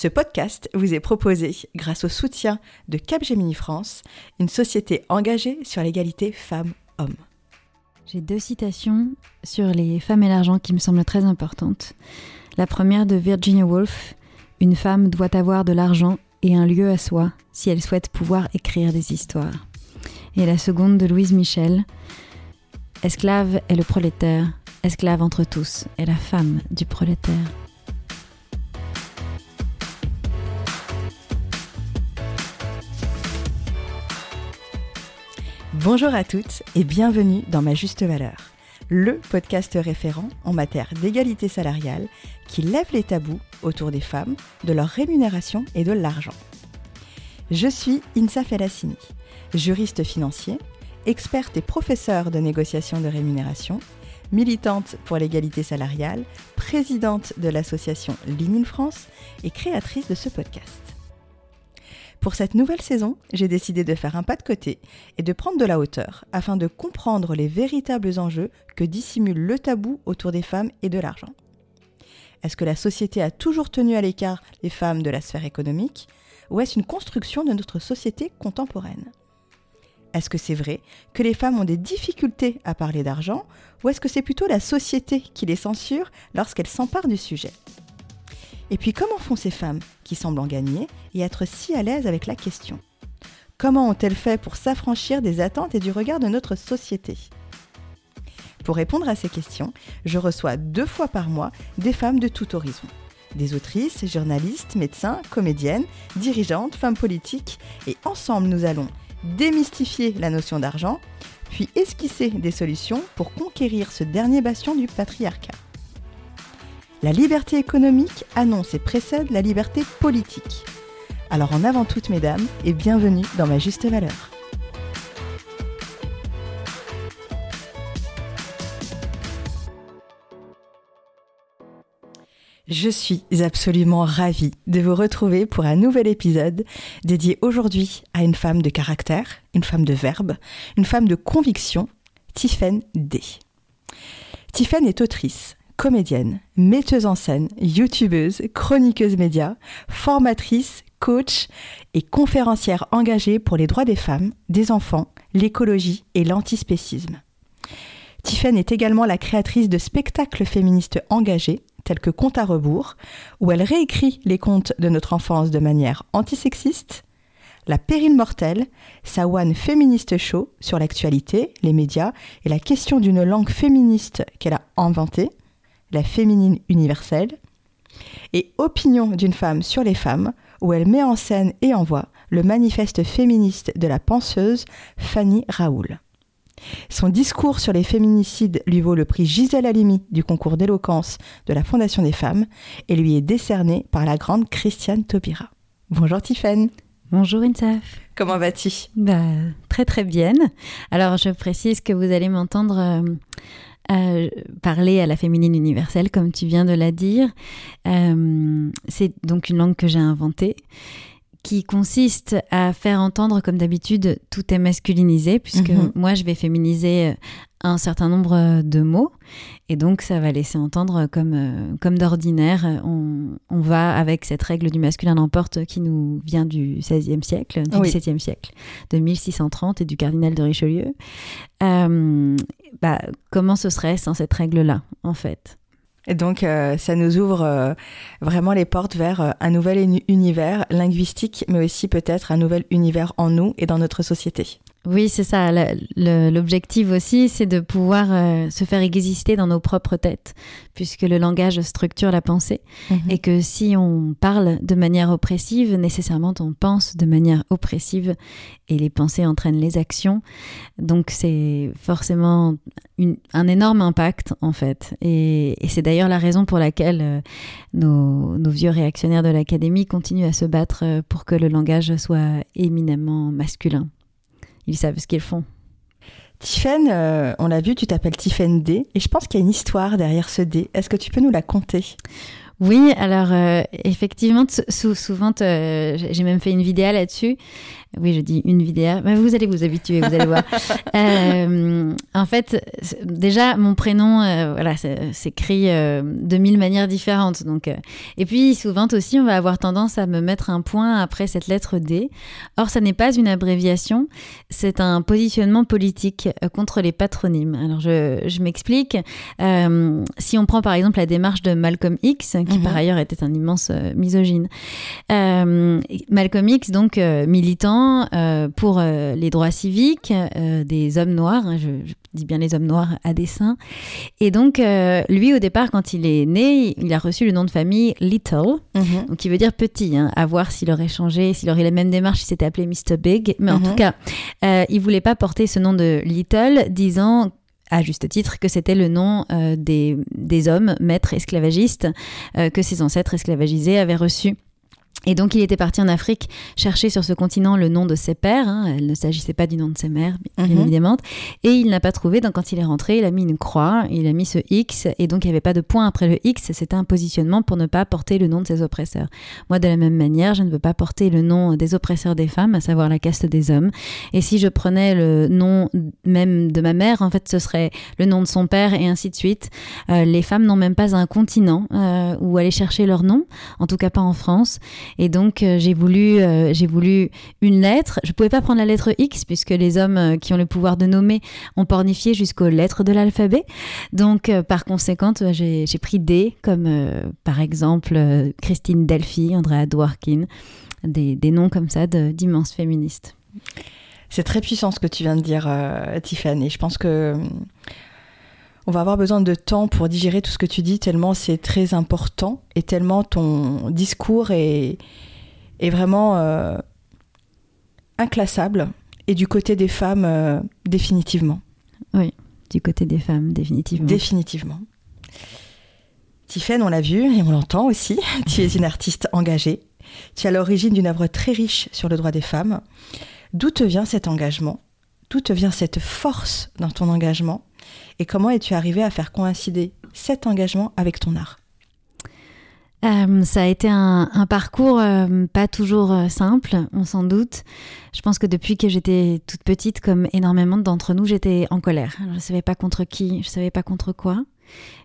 Ce podcast vous est proposé grâce au soutien de Capgemini France, une société engagée sur l'égalité femmes-hommes. J'ai deux citations sur les femmes et l'argent qui me semblent très importantes. La première de Virginia Woolf Une femme doit avoir de l'argent et un lieu à soi si elle souhaite pouvoir écrire des histoires. Et la seconde de Louise Michel Esclave est le prolétaire, esclave entre tous est la femme du prolétaire. Bonjour à toutes et bienvenue dans Ma Juste Valeur, le podcast référent en matière d'égalité salariale qui lève les tabous autour des femmes, de leur rémunération et de l'argent. Je suis Insa Felassini, juriste financier, experte et professeure de négociation de rémunération, militante pour l'égalité salariale, présidente de l'association Lean France et créatrice de ce podcast. Pour cette nouvelle saison, j'ai décidé de faire un pas de côté et de prendre de la hauteur afin de comprendre les véritables enjeux que dissimule le tabou autour des femmes et de l'argent. Est-ce que la société a toujours tenu à l'écart les femmes de la sphère économique ou est-ce une construction de notre société contemporaine? Est-ce que c'est vrai que les femmes ont des difficultés à parler d'argent ou est-ce que c'est plutôt la société qui les censure lorsqu'elles s'emparent du sujet? Et puis comment font ces femmes qui semblent en gagner et être si à l'aise avec la question? Comment ont-elles fait pour s'affranchir des attentes et du regard de notre société? Pour répondre à ces questions, je reçois deux fois par mois des femmes de tout horizon. Des autrices, journalistes, médecins, comédiennes, dirigeantes, femmes politiques, et ensemble nous allons démystifier la notion d'argent, puis esquisser des solutions pour conquérir ce dernier bastion du patriarcat. La liberté économique annonce et précède la liberté politique. Alors en avant toutes mesdames et bienvenue dans ma juste valeur. Je suis absolument ravie de vous retrouver pour un nouvel épisode dédié aujourd'hui à une femme de caractère, une femme de verbe, une femme de conviction, Tiffaine D. Tiffaine est autrice, comédienne, metteuse en scène, youtubeuse, chroniqueuse média, formatrice, coach et conférencière engagée pour les droits des femmes, des enfants, l'écologie et l'antispécisme. Tiffen est également la créatrice de spectacles féministes engagés, tels que Conte à rebours, où elle réécrit les contes de notre enfance de manière antisexiste, La pérille mortelle, sa one féministe show sur l'actualité, les médias et la question d'une langue féministe qu'elle a inventée, la féminine universelle, et Opinion d'une femme sur les femmes, où elle met en scène et en voix le manifeste féministe de la penseuse Fanny Raoul. Son discours sur les féminicides lui vaut le prix Gisèle Halimi du concours d'éloquence de la Fondation des femmes et lui est décerné par la grande Christiane Taubira. Bonjour Tiffaine. Bonjour Insaf. Comment vas-tu? Bah, Très très bien. Alors je précise que vous allez m'entendre euh, parler à la féminine universelle, comme tu viens de la dire. Euh, c'est donc une langue que j'ai inventée qui consiste à faire entendre, comme d'habitude, tout est masculinisé, puisque mhm. moi, je vais féminiser un certain nombre de mots. Et donc, ça va laisser entendre comme, euh, comme d'ordinaire. On, on, va avec cette règle du masculin l'emporte qui nous vient du XVIe siècle, du XVIIe siècle, de 1630 et du cardinal de Richelieu. Euh, bah, comment ce serait sans cette règle-là, en fait? Donc, euh, ça nous ouvre vraiment les portes vers un nouvel univers linguistique, mais aussi peut-être un nouvel univers en nous et dans notre société. Oui, c'est ça. L'objectif aussi, c'est de pouvoir euh, se faire exister dans nos propres têtes, puisque le langage structure la pensée, mhm. et que si on parle de manière oppressive, nécessairement on pense de manière oppressive, et les pensées entraînent les actions. Donc c'est forcément un énorme impact, en fait. Et, c'est d'ailleurs la raison pour laquelle euh, nos, nos, vieux réactionnaires de l'Académie continuent à se battre euh, pour que le langage soit éminemment masculin. Ils savent ce qu'ils font. Tiffen, euh, on l'a vu, tu t'appelles Tiffen D, et je pense qu'il y a une histoire derrière ce D. Est-ce que tu peux nous la conter? Oui, alors euh, effectivement, souvent, j'ai même fait une vidéo là-dessus. Oui, je dis une vidéo. Mais vous allez vous habituer, vous allez voir. Euh, en fait, déjà, mon prénom, euh, voilà, s'écrit euh, de mille manières différentes. Donc, et puis, souvent aussi, on va avoir tendance à me mettre un point après cette lettre D. Or, ça n'est pas une abréviation, c'est un positionnement politique contre les patronymes. Alors, je, je m'explique. si on prend par exemple la démarche de Malcolm X, qui mhm. par ailleurs était un immense misogyne. Malcolm X, donc militant pour les droits civiques des hommes noirs, hein, je, dis bien les hommes noirs à dessein. Et donc, euh, lui, au départ, quand il est né, il a reçu le nom de famille Little, mhm. donc qui veut dire petit. Hein, à voir s'il aurait changé, s'il aurait la même démarche, il s'était appelé Mr. Big. Mais en mhm. tout cas, euh, il voulait pas porter ce nom de Little, disant à juste titre que c'était le nom euh, des, des, hommes maîtres esclavagistes que ses ancêtres esclavagisés avaient reçus. Et donc il était parti en Afrique chercher sur ce continent le nom de ses pères. Hein. Il ne s'agissait pas du nom de ses mères, bien mhm. évidemment. Et il n'a pas trouvé. Donc quand il est rentré, il a mis une croix, il a mis ce X. Et donc il n'y avait pas de point après le X. C'était un positionnement pour ne pas porter le nom de ses oppresseurs. Moi, de la même manière, je ne veux pas porter le nom des oppresseurs des femmes, à savoir la caste des hommes. Et si je prenais le nom même de ma mère, en fait, ce serait le nom de son père et ainsi de suite. Euh, les femmes n'ont même pas un continent euh, où aller chercher leur nom, en tout cas pas en France. Et donc, euh, j'ai voulu, euh, j'ai voulu une lettre. Je ne pouvais pas prendre la lettre X puisque les hommes euh, qui ont le pouvoir de nommer ont pornifié jusqu'aux lettres de l'alphabet. Donc, par conséquent, j'ai pris D comme par exemple Christine Delphi, Andrea Dworkin, des, des noms comme ça d'immenses féministes. C'est très puissant ce que tu viens de dire, Tiffany. Je pense que on va avoir besoin de temps pour digérer tout ce que tu dis, tellement c'est très important et tellement ton discours est, est vraiment euh, inclassable. Et du côté des femmes, euh, définitivement. Oui, du côté des femmes, définitivement. Définitivement. Tiffaine, on l'a vu et on l'entend aussi, tu es une artiste engagée. Tu es à l'origine d'une œuvre très riche sur le droit des femmes. D'où te vient cet engagement? D'où te vient cette force dans ton engagement? Et comment es-tu arrivé à faire coïncider cet engagement avec ton art euh, ça a été un, parcours euh, pas toujours euh, simple, on s'en doute. Je pense que depuis que j'étais toute petite, comme énormément d'entre nous, j'étais en colère. je ne savais pas contre qui, je ne savais pas contre quoi.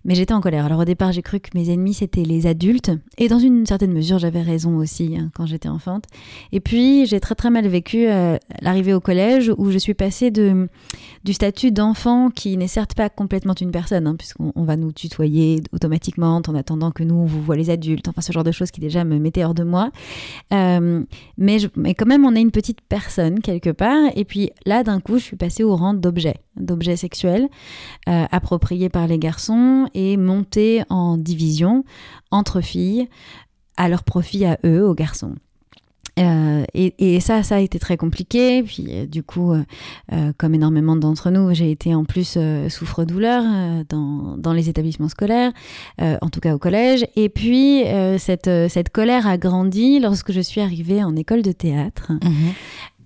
Mais j'étais en colère. Alors au départ, j'ai cru que mes ennemis, c'était les adultes. Et dans une certaine mesure, j'avais raison aussi hein, quand j'étais enfante. Et puis, j'ai très très mal vécu euh, l'arrivée au collège où je suis passée du statut d'enfant qui n'est certes pas complètement une personne, hein, puisqu'on va nous tutoyer automatiquement en attendant que nous, on vous voit les adultes. Enfin, ce genre de choses qui déjà me mettaient hors de moi. Euh, mais, mais quand même, on est une petite personne quelque part. Et puis là, d'un coup, je suis passée au rang d'objet, d'objet sexuel, euh, approprié par les garçons et monté en division entre filles à leur profit à eux, aux garçons. Euh, et, ça, ça a été très compliqué. Puis euh, du coup, comme énormément d'entre nous, j'ai été en plus souffre-douleur dans, dans, les établissements scolaires, en tout cas au collège. Et puis cette, cette colère a grandi lorsque je suis arrivée en école de théâtre. Mhm.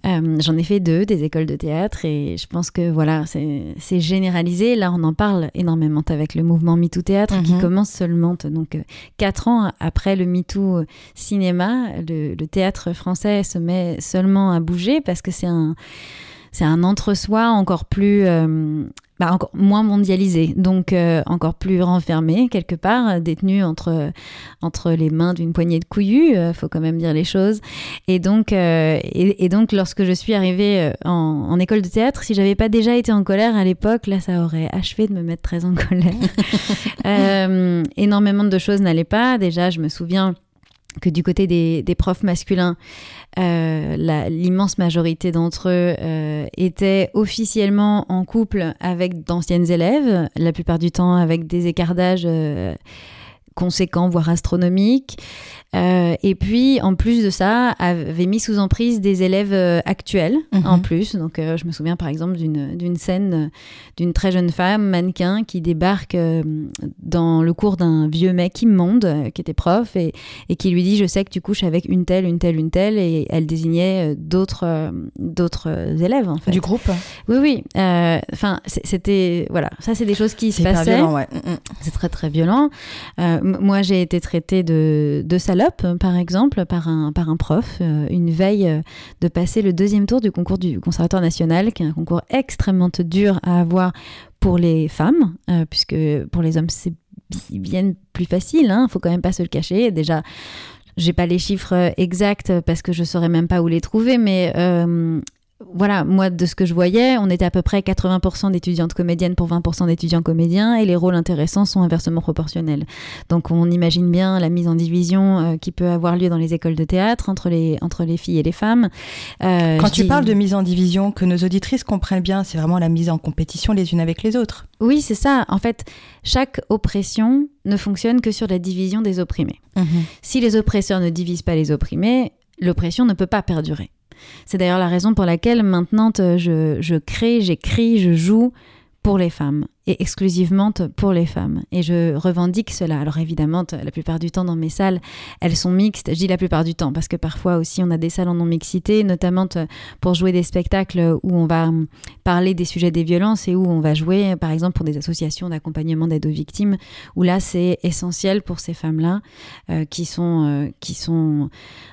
Euh, j'en ai fait deux, des écoles de théâtre, et je pense que voilà, c'est généralisé. Là, on en parle énormément avec le mouvement MeToo Théâtre qui mhm. commence seulement donc euh, quatre ans après le MeToo Cinéma. Le, le, théâtre français se met seulement à bouger parce que c'est un c'est un entre-soi encore plus euh, bah, encore moins mondialisé, donc euh, encore plus renfermé quelque part, détenu entre, entre les mains d'une poignée de couillus, euh, faut quand même dire les choses. Et donc, et, donc lorsque je suis arrivée en, en école de théâtre, si j'avais pas déjà été en colère à l'époque, là ça aurait achevé de me mettre très en colère. énormément de choses n'allaient pas. Déjà, je me souviens que du côté des, profs masculins, euh, l'immense majorité d'entre eux euh, étaient officiellement en couple avec d'anciennes élèves, la plupart du temps avec des écarts d'âge euh, conséquents, voire astronomiques. Euh, et puis, en plus de ça, avait mis sous emprise des élèves euh, actuels, mhm. en plus. Donc, euh, je me souviens par exemple d'une scène d'une très jeune femme, mannequin, qui débarque dans le cours d'un vieux mec immonde, qui était prof, et, et, qui lui dit Je sais que tu couches avec une telle, une telle, une telle, et elle désignait d'autres d'autres élèves, en fait. Du groupe? Oui, oui. Enfin, c'était. Voilà, ça, c'est des choses qui se passaient. Ouais. Mm, mm. C'est très, très violent. moi, moi, j'ai été traitée de, de, salope, par exemple, par un, par un prof, une veille de passer le deuxième tour du concours du Conservatoire national, qui est un concours extrêmement dur à avoir pour les femmes, puisque pour les hommes, c'est bien plus facile, il hein, faut quand même pas se le cacher. Déjà, j'ai pas les chiffres exacts parce que je saurais même pas où les trouver, mais euh, voilà, moi, de ce que je voyais, on était à peu près 80% d'étudiantes comédiennes pour 20% d'étudiants comédiens et les rôles intéressants sont inversement proportionnels. Donc, on imagine bien la mise en division euh, qui peut avoir lieu dans les écoles de théâtre entre les, entre les filles et les femmes. Euh, Quand tu parles de mise en division, que nos auditrices comprennent bien, c'est vraiment la mise en compétition les unes avec les autres. Oui, c'est ça. En fait, chaque oppression ne fonctionne que sur la division des opprimés. Mhm. Si les oppresseurs ne divisent pas les opprimés, l'oppression ne peut pas perdurer. C'est d'ailleurs la raison pour laquelle maintenant je, crée, j'écris, je joue pour les femmes exclusivement pour les femmes. Et je revendique cela. Alors évidemment, la plupart du temps dans mes salles, elles sont mixtes. Je dis la plupart du temps parce que parfois aussi on a des salles en non-mixité, notamment pour jouer des spectacles où on va hum, parler des sujets des violences et où on va jouer par exemple pour des associations d'accompagnement d'aide aux victimes, où là c'est essentiel pour ces femmes-là euh, qui, sont, euh, qui sont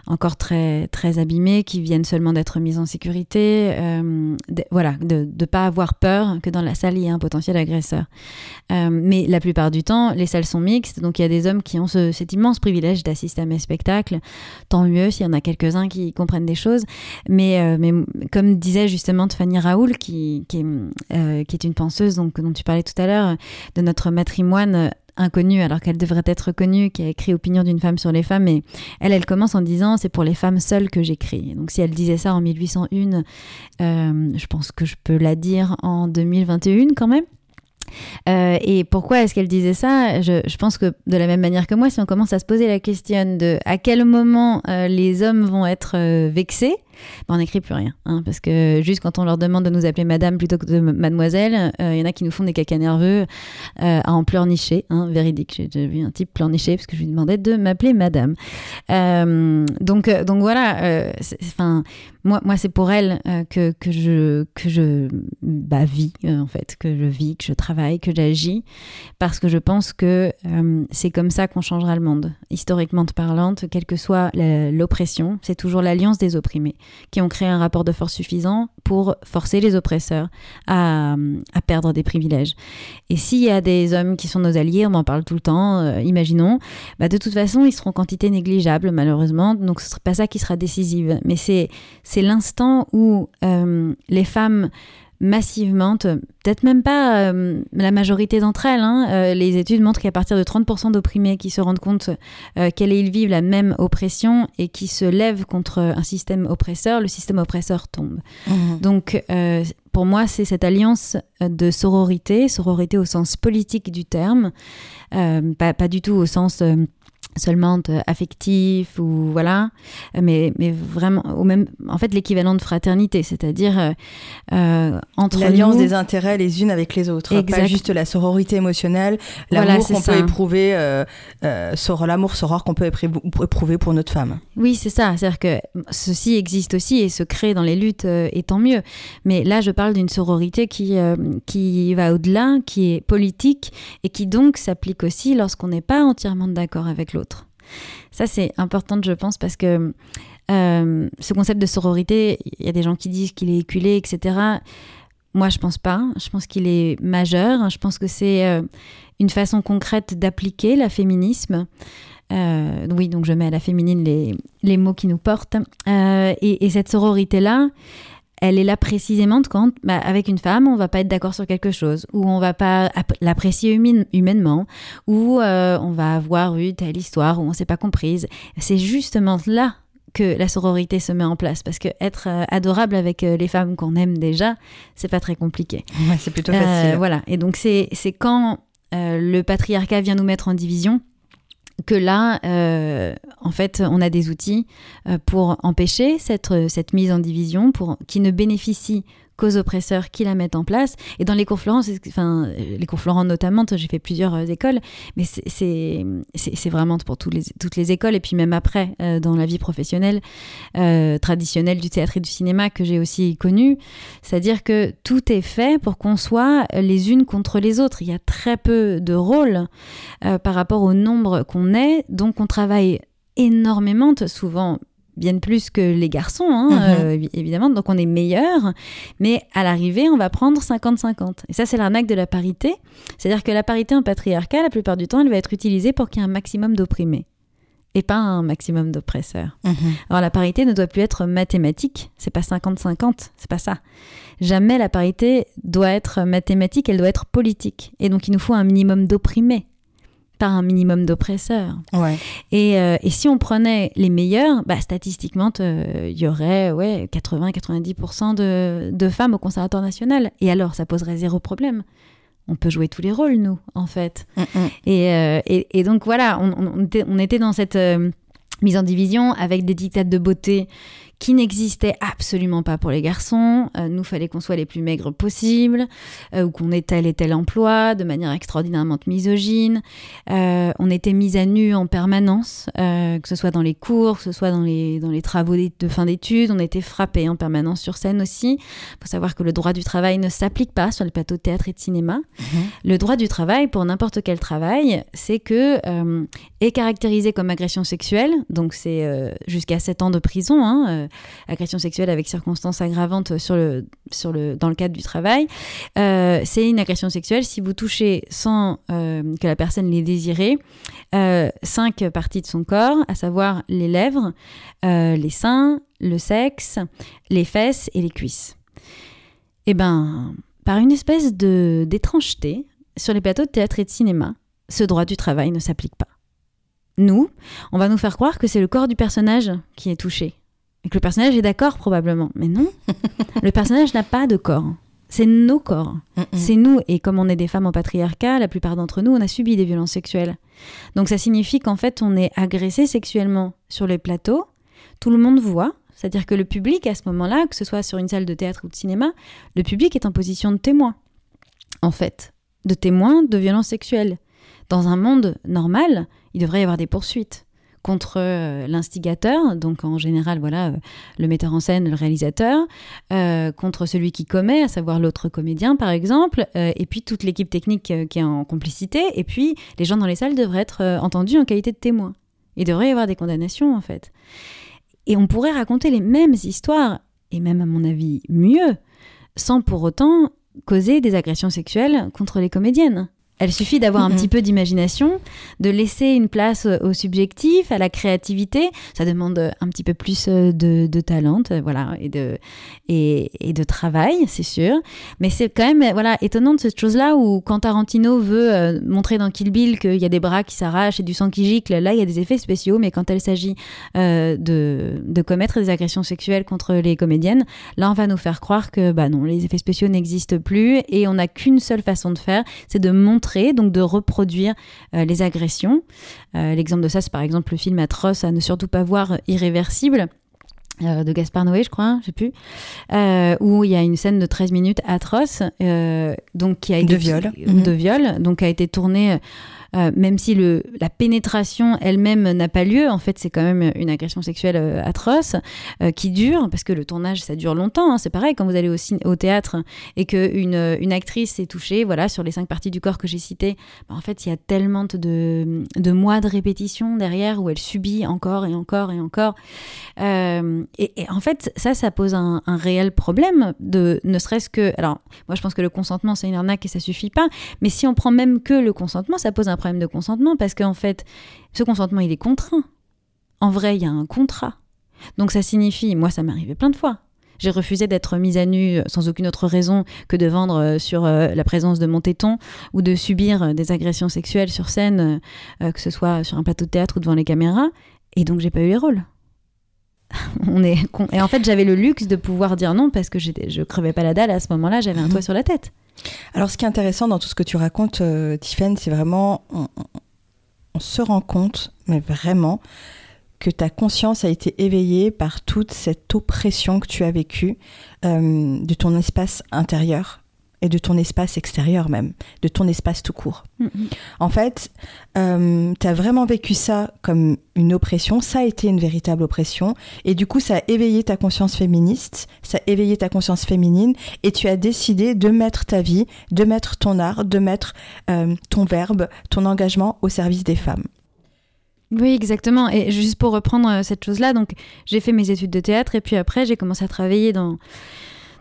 encore très, très abîmées, qui viennent seulement d'être mises en sécurité. Euh, voilà, de ne pas avoir peur que dans la salle il y ait un potentiel euh, mais la plupart du temps, les salles sont mixtes, donc il y a des hommes qui ont cet immense privilège d'assister à mes spectacles. Tant mieux s'il y en a quelques-uns qui comprennent des choses. Mais, euh, comme disait justement Fanny Raoul, qui, qui, est, euh, qui est une penseuse dont tu parlais tout à l'heure, de notre matrimoine inconnue alors qu'elle devrait être connue, qui a écrit Opinion d'une femme sur les femmes. Et elle, elle commence en disant c'est pour les femmes seules que j'écris. Donc si elle disait ça en 1801, je pense que je peux la dire en 2021 quand même. Euh, et pourquoi est-ce qu'elle disait ça? Je, pense que de la même manière que moi, si on commence à se poser la question de à quel moment euh, les hommes vont être euh, vexés, ben, on n'écrit plus rien. Hein, parce que juste quand on leur demande de nous appeler madame plutôt que de mademoiselle, il y en a qui nous font des cacas nerveux à en pleurnicher. Hein, véridique, j'ai déjà vu un type pleurnicher parce que je lui demandais de m'appeler madame. donc, donc voilà, enfin moi, moi c'est pour elle euh, que, que je, que je bah, vis, euh, en fait, que je vis, que je travaille, que j'agis, parce que je pense que euh, c'est comme ça qu'on changera le monde. Historiquement parlant, quelle que soit l'oppression, c'est toujours l'alliance des opprimés qui ont créé un rapport de force suffisant pour forcer les oppresseurs à, à perdre des privilèges. Et s'il y a des hommes qui sont nos alliés, on en parle tout le temps, imaginons, bah, de toute façon, ils seront quantité négligeable, malheureusement, donc ce ne sera pas ça qui sera décisive. Mais c'est c'est l'instant où euh, les femmes massivement, peut-être même pas euh, la majorité d'entre elles. Hein, euh, les études montrent qu'à partir de 30% d'opprimés qui se rendent compte qu'elles et ils vivent la même oppression et qui se lèvent contre un système oppresseur, le système oppresseur tombe. Mmh. Donc, pour moi, c'est cette alliance de sororité, sororité au sens politique du terme, pas, pas, du tout au sens seulement affectif ou voilà. Mais mais vraiment au même en fait l'équivalent de fraternité c'est-à-dire euh, euh entre l'alliance des intérêts les unes avec les autres pas juste la sororité émotionnelle. L'amour qu'on peut éprouver euh, euh l'amour soror qu'on peut éprouver pour notre femme. Oui c'est ça. C'est-à-dire que ceci existe aussi et se crée dans les luttes euh, et tant mieux. Mais là je parle d'une sororité qui qui va au-delà qui est politique et qui donc s'applique aussi lorsqu'on n'est pas entièrement d'accord avec l'autre ça, c'est important, je pense, parce que euh, ce concept de sororité, il y a des gens qui disent qu'il est éculé, etc. Moi, je pense pas. Je pense qu'il est majeur. Je pense que c'est euh, une façon concrète d'appliquer la féminisme. Euh, oui, donc je mets à la féminine les, les mots qui nous portent. Et, et, cette sororité-là, elle est là précisément quand, bah, avec une femme, on va pas être d'accord sur quelque chose, ou on va pas l'apprécier humainement, ou euh, on va avoir eu telle histoire où on s'est pas comprise. C'est justement là que la sororité se met en place, parce que être euh, adorable avec euh, les femmes qu'on aime déjà, c'est pas très compliqué. Ouais, c'est plutôt facile. voilà. Et donc c'est quand le patriarcat vient nous mettre en division que là, euh, en fait, on a des outils euh, pour empêcher cette, cette mise en division, pour qui ne bénéficie qu'aux oppresseurs qui la mettent en place. Et dans les cours Florent, enfin, les cours Florent notamment, j'ai fait plusieurs euh, écoles, mais c'est vraiment pour toutes les, toutes les écoles, et puis même après, euh, dans la vie professionnelle euh, traditionnelle du théâtre et du cinéma que j'ai aussi connue. C'est-à-dire que tout est fait pour qu'on soit les unes contre les autres. Il y a très peu de rôles par rapport au nombre qu'on est, donc on travaille énormément, souvent bien plus que les garçons, hein, mhm. euh, évidemment, donc on est meilleur, mais à l'arrivée, on va prendre 50-50. Et ça, c'est l'arnaque de la parité. C'est-à-dire que la parité en patriarcat, la plupart du temps, elle va être utilisée pour qu'il y ait un maximum d'opprimés et pas un maximum d'oppresseurs. Mhm. Alors la parité ne doit plus être mathématique, c'est pas 50-50, c'est pas ça. Jamais la parité doit être mathématique, elle doit être politique. Et donc il nous faut un minimum d'opprimés par un minimum d'oppresseurs. Ouais. Et, euh, et, si on prenait les meilleurs, bah, statistiquement, il y aurait ouais, 80-90% de, de, femmes au Conservatoire national. Et alors, ça poserait zéro problème. On peut jouer tous les rôles, nous, en fait. Mm, mm. Et, euh, et, et, donc, voilà, on, on, était, on était, dans cette euh, mise en division avec des dictates de beauté qui n'existait absolument pas pour les garçons. Euh, nous, fallait qu'on soit les plus maigres possibles, euh, ou qu'on ait tel et tel emploi, de manière extraordinairement misogyne. Euh, on était mis à nu en permanence, que ce soit dans les cours, que ce soit dans les, dans les travaux de fin d'études. On était frappés en permanence sur scène aussi. Il faut savoir que le droit du travail ne s'applique pas sur le plateau de théâtre et de cinéma. Mhm. Le droit du travail, pour n'importe quel travail, c'est que est caractérisé comme agression sexuelle, donc c'est jusqu'à 7 ans de prison. Hein, euh, agression sexuelle avec circonstances aggravantes sur le, sur le, dans le cadre du travail. Euh, c'est une agression sexuelle si vous touchez sans euh, que la personne l'ait désiré cinq parties de son corps, à savoir les lèvres, les seins, le sexe, les fesses et les cuisses. Eh ben, par une espèce de d'étrangeté, sur les plateaux de théâtre et de cinéma, ce droit du travail ne s'applique pas. Nous, on va nous faire croire que c'est le corps du personnage qui est touché, et que le personnage est d'accord probablement. Mais non, le personnage n'a pas de corps. C'est nos corps. C'est nous. Et comme on est des femmes en patriarcat, la plupart d'entre nous, on a subi des violences sexuelles. Donc ça signifie qu'en fait, on est agressé sexuellement sur les plateaux. Tout le monde voit. C'est-à-dire que le public, à ce moment-là, que ce soit sur une salle de théâtre ou de cinéma, le public est en position de témoin. En fait, de témoin de violences sexuelles. Dans un monde normal, il devrait y avoir des poursuites contre euh, l'instigateur, donc en général, voilà, euh, le metteur en scène, le réalisateur, euh, contre celui qui commet, à savoir l'autre comédien, par exemple, et puis toute l'équipe technique qui est en complicité, et puis les gens dans les salles devraient être entendus en qualité de témoins. Il devrait y avoir des condamnations, en fait. Et on pourrait raconter les mêmes histoires, et même à mon avis mieux, sans pour autant causer des agressions sexuelles contre les comédiennes. Elle suffit d'avoir un petit peu d'imagination, de laisser une place au subjectif, à la créativité. Ça demande un petit peu plus euh, de, de talent, euh, voilà, et de, et, et de travail, c'est sûr. Mais c'est quand même, voilà, étonnant de cette chose-là où quand Tarantino veut euh, montrer dans Kill Bill qu'il y a des bras qui s'arrachent et du sang qui gicle, là, il y a des effets spéciaux. Mais quand il s'agit de, de commettre des agressions sexuelles contre les comédiennes, là, on va nous faire croire que, bah non, les effets spéciaux n'existent plus et on n'a qu'une seule façon de faire, c'est de montrer donc de reproduire euh, les agressions. Euh, l'exemple de ça, c'est par exemple le film Atroce à ne surtout pas voir irréversible. Euh, de Gaspard Noé, je crois, hein, je sais plus, où il y a une scène de 13 minutes atroce, donc qui a été de viol, de viol, donc a été tournée euh, même si la pénétration elle-même n'a pas lieu, en fait, c'est quand même une agression sexuelle euh, atroce euh, qui dure, parce que le tournage, ça dure longtemps. Hein, c'est pareil, quand vous allez au, théâtre et qu'une une actrice est touchée, voilà, sur les cinq parties du corps que j'ai citées, bah, en fait, il y a tellement de, mois de répétition derrière où elle subit encore et encore et encore. Et, en fait, ça, ça pose un, un réel problème de ne serait-ce que. Alors, moi, je pense que le consentement, c'est une arnaque et ça suffit pas. Mais si on prend même que le consentement, ça pose un problème de consentement parce qu'en fait, ce consentement, il est contraint. En vrai, il y a un contrat. Donc ça signifie, moi ça m'est arrivé plein de fois. J'ai refusé d'être mise à nu sans aucune autre raison que de vendre euh, sur euh, la présence de mon téton ou de subir euh, des agressions sexuelles sur scène, que ce soit sur un plateau de théâtre ou devant les caméras. Et donc j'ai pas eu les rôles. On est Et en fait, j'avais le luxe de pouvoir dire non parce que je crevais pas la dalle à ce moment-là, j'avais un toit sur la tête. Alors, ce qui est intéressant dans tout ce que tu racontes, euh, c'est vraiment, on, se rend compte, mais vraiment, que ta conscience a été éveillée par toute cette oppression que tu as vécue euh, de ton espace intérieur et de ton espace extérieur même, de ton espace tout court. Mm-hmm. En fait, euh, tu as vraiment vécu ça comme une oppression, ça a été une véritable oppression, et du coup ça a éveillé ta conscience féministe, ça a éveillé ta conscience féminine, et tu as décidé de mettre ta vie, de mettre ton art, de mettre euh, ton verbe, ton engagement au service des femmes. Oui, exactement. Et juste pour reprendre euh, cette chose-là, donc j'ai fait mes études de théâtre et puis après j'ai commencé à travailler dans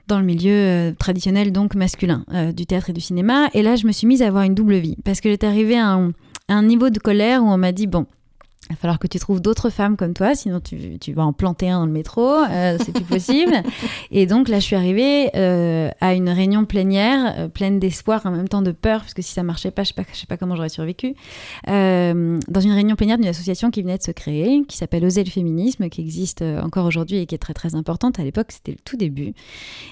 dans le milieu euh, traditionnel donc masculin euh, du théâtre et du cinéma. Et là, je me suis mise à avoir une double vie parce que j'étais arrivée à un niveau de colère où on m'a dit bon, il va falloir que tu trouves d'autres femmes comme toi, sinon tu, tu, vas en planter un dans le métro, euh, c'est plus possible. et donc là, je suis arrivée euh, à une réunion plénière, euh, pleine d'espoir, en même temps de peur, parce que si ça marchait pas, je sais pas, je sais pas comment j'aurais survécu. dans une réunion plénière d'une association qui venait de se créer, qui s'appelle Oser le féminisme, qui existe encore aujourd'hui et qui est très très importante. À l'époque, c'était le tout début.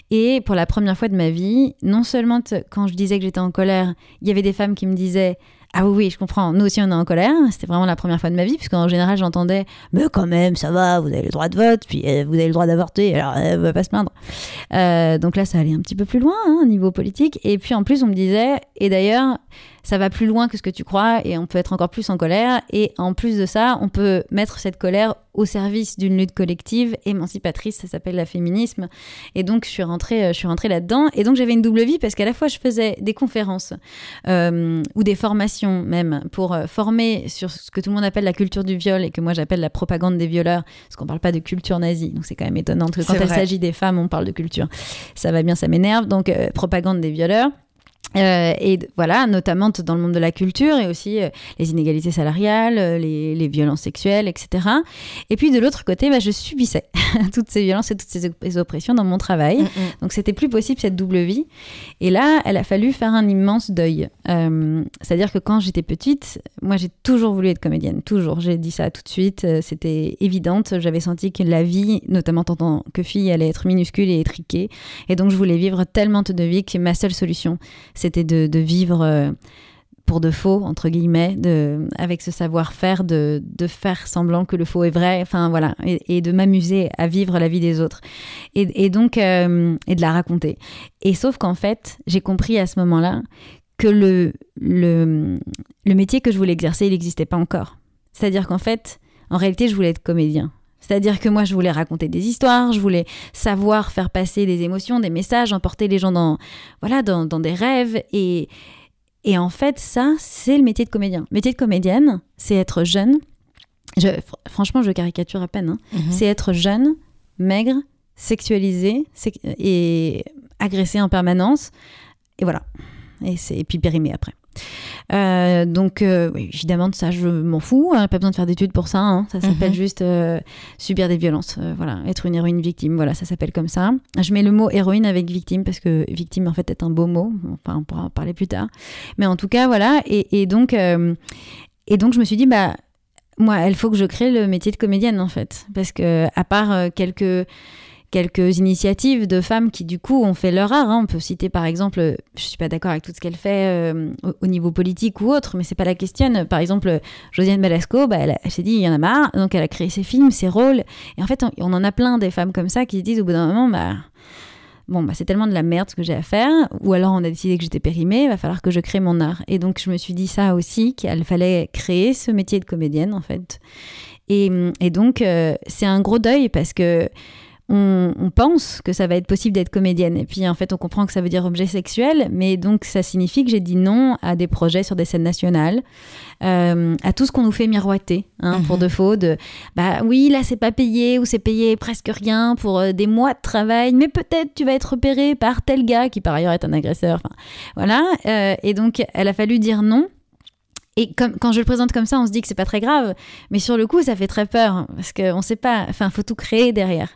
Et pour la première fois de ma vie, non seulement quand je disais que j'étais en colère, il y avait des femmes qui me disaient ah oui, oui, je comprends. Nous aussi, on est en colère. C'était vraiment la première fois de ma vie, puisqu'en général, j'entendais Mais quand même, ça va, vous avez le droit de vote, puis euh, vous avez le droit d'avorter, alors euh, va pas se plaindre. Euh, donc là, ça allait un petit peu plus loin, hein, au niveau politique. Et puis en plus, on me disait Et d'ailleurs, ça va plus loin que ce que tu crois et on peut être encore plus en colère. Et en plus de ça, on peut mettre cette colère au service d'une lutte collective émancipatrice, ça s'appelle la féminisme. Et donc, je suis rentrée, euh, je suis rentrée là-dedans. Et donc, j'avais une double vie parce qu'à la fois, je faisais des conférences euh, ou des formations même pour euh, former sur ce que tout le monde appelle la culture du viol et que moi j'appelle la propagande des violeurs, parce qu'on parle pas de culture nazie. Donc, c'est quand même étonnant que quand il s'agit des femmes, on parle de culture. Ça va bien, ça m'énerve. Donc, propagande des violeurs. Euh, et voilà, notamment dans le monde de la culture et aussi euh, les inégalités salariales, euh, les, les, violences sexuelles, etc. Et puis de l'autre côté, bah, je subissais toutes ces violences et toutes ces oppressions dans mon travail. Mm, mm. Donc c'était plus possible cette double vie. Et là, elle a fallu faire un immense deuil. C'est-à-dire que quand j'étais petite, moi j'ai toujours voulu être comédienne, toujours. J'ai dit ça tout de suite, c'était évidente. J'avais senti que la vie, notamment en tant que fille, allait être minuscule et étriquée. Et donc je voulais vivre tellement de vie que ma seule solution, c'était de, vivre euh, pour de faux, entre guillemets, de, avec ce savoir-faire, de, faire semblant que le faux est vrai, enfin voilà, et, de m'amuser à vivre la vie des autres. Et, donc, euh, et de la raconter. Et sauf qu'en fait, j'ai compris à ce moment-là que le, le, le métier que je voulais exercer, il n'existait pas encore. C'est-à-dire qu'en fait, en réalité, je voulais être comédien. C'est-à-dire que moi, je voulais raconter des histoires, je voulais savoir faire passer des émotions, des messages, emporter les gens dans, voilà, dans, des rêves. Et, et en fait, ça, c'est le métier de comédien. Le métier de comédienne, c'est être jeune. Je, franchement, je caricature à peine. Hein. Mhm. C'est être jeune, maigre, sexualisé et agressé en permanence. Et voilà. Et, et puis périmé après. Euh, donc, euh, évidemment, de ça, je m'en fous. Hein, pas besoin de faire d'études pour ça. Hein. ça s'appelle mhm. juste euh, subir des violences. voilà, être une héroïne victime. Voilà, ça s'appelle comme ça. Je mets le mot héroïne avec victime parce que victime, en fait, est un beau mot. Enfin, on pourra en parler plus tard. Mais en tout cas, voilà. Et, et donc, et donc, je me suis dit, bah, moi, il faut que je crée le métier de comédienne, en fait. Parce que, à part quelques quelques initiatives de femmes qui du coup ont fait leur art. Hein. On peut citer par exemple, je suis pas d'accord avec tout ce qu'elle fait euh, au, niveau politique ou autre, mais c'est pas la question. Par exemple, Josiane Balasco, bah, elle, s'est dit il y en a marre, donc elle a créé ses films, ses rôles. Et en fait, on, en a plein des femmes comme ça qui se disent au bout d'un moment, bah bon, bah, c'est tellement de la merde ce que j'ai à faire, ou alors on a décidé que j'étais périmée, il va falloir que je crée mon art. Et donc je me suis dit ça aussi, qu'il fallait créer ce métier de comédienne en fait. Et, et donc euh, c'est un gros deuil parce que on, pense que ça va être possible d'être comédienne. Et puis en fait, on comprend que ça veut dire objet sexuel, mais donc ça signifie que j'ai dit non à des projets sur des scènes nationales, euh, à tout ce qu'on nous fait miroiter, hein, pour mhm. de faux, de bah oui, là c'est pas payé ou c'est payé presque rien pour euh, des mois de travail, mais peut-être tu vas être repéré par tel gars qui par ailleurs est un agresseur. voilà. Euh, et donc, elle a fallu dire non. Et comme, quand je le présente comme ça, on se dit que c'est pas très grave, mais sur le coup, ça fait très peur parce qu'on sait pas. Enfin, faut tout créer derrière.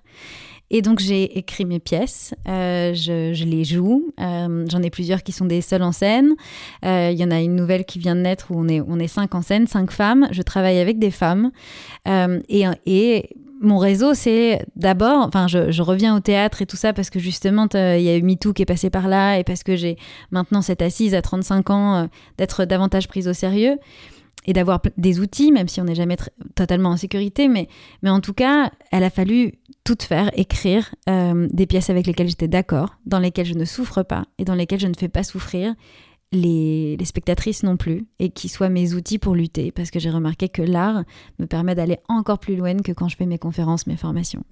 Et donc j'ai écrit mes pièces, euh, je, les joue. Euh, j'en ai plusieurs qui sont des seules en scène. Euh, il y en a une nouvelle qui vient de naître où on est, on est cinq en scène, cinq femmes. Je travaille avec des femmes. et, et mon réseau, c'est d'abord, enfin, je, reviens au théâtre et tout ça parce que justement, il y a eu MeToo qui est passé par là et parce que j'ai maintenant cette assise à 35 ans d'être davantage prise au sérieux. et d'avoir des outils, même si on n'est jamais totalement en sécurité. Mais, mais en tout cas, elle a fallu tout faire, écrire euh, des pièces avec lesquelles j'étais d'accord, dans lesquelles je ne souffre pas et dans lesquelles je ne fais pas souffrir les, spectatrices non plus, et qui soient mes outils pour lutter, parce que j'ai remarqué que l'art me permet d'aller encore plus loin que quand je fais mes conférences, mes formations.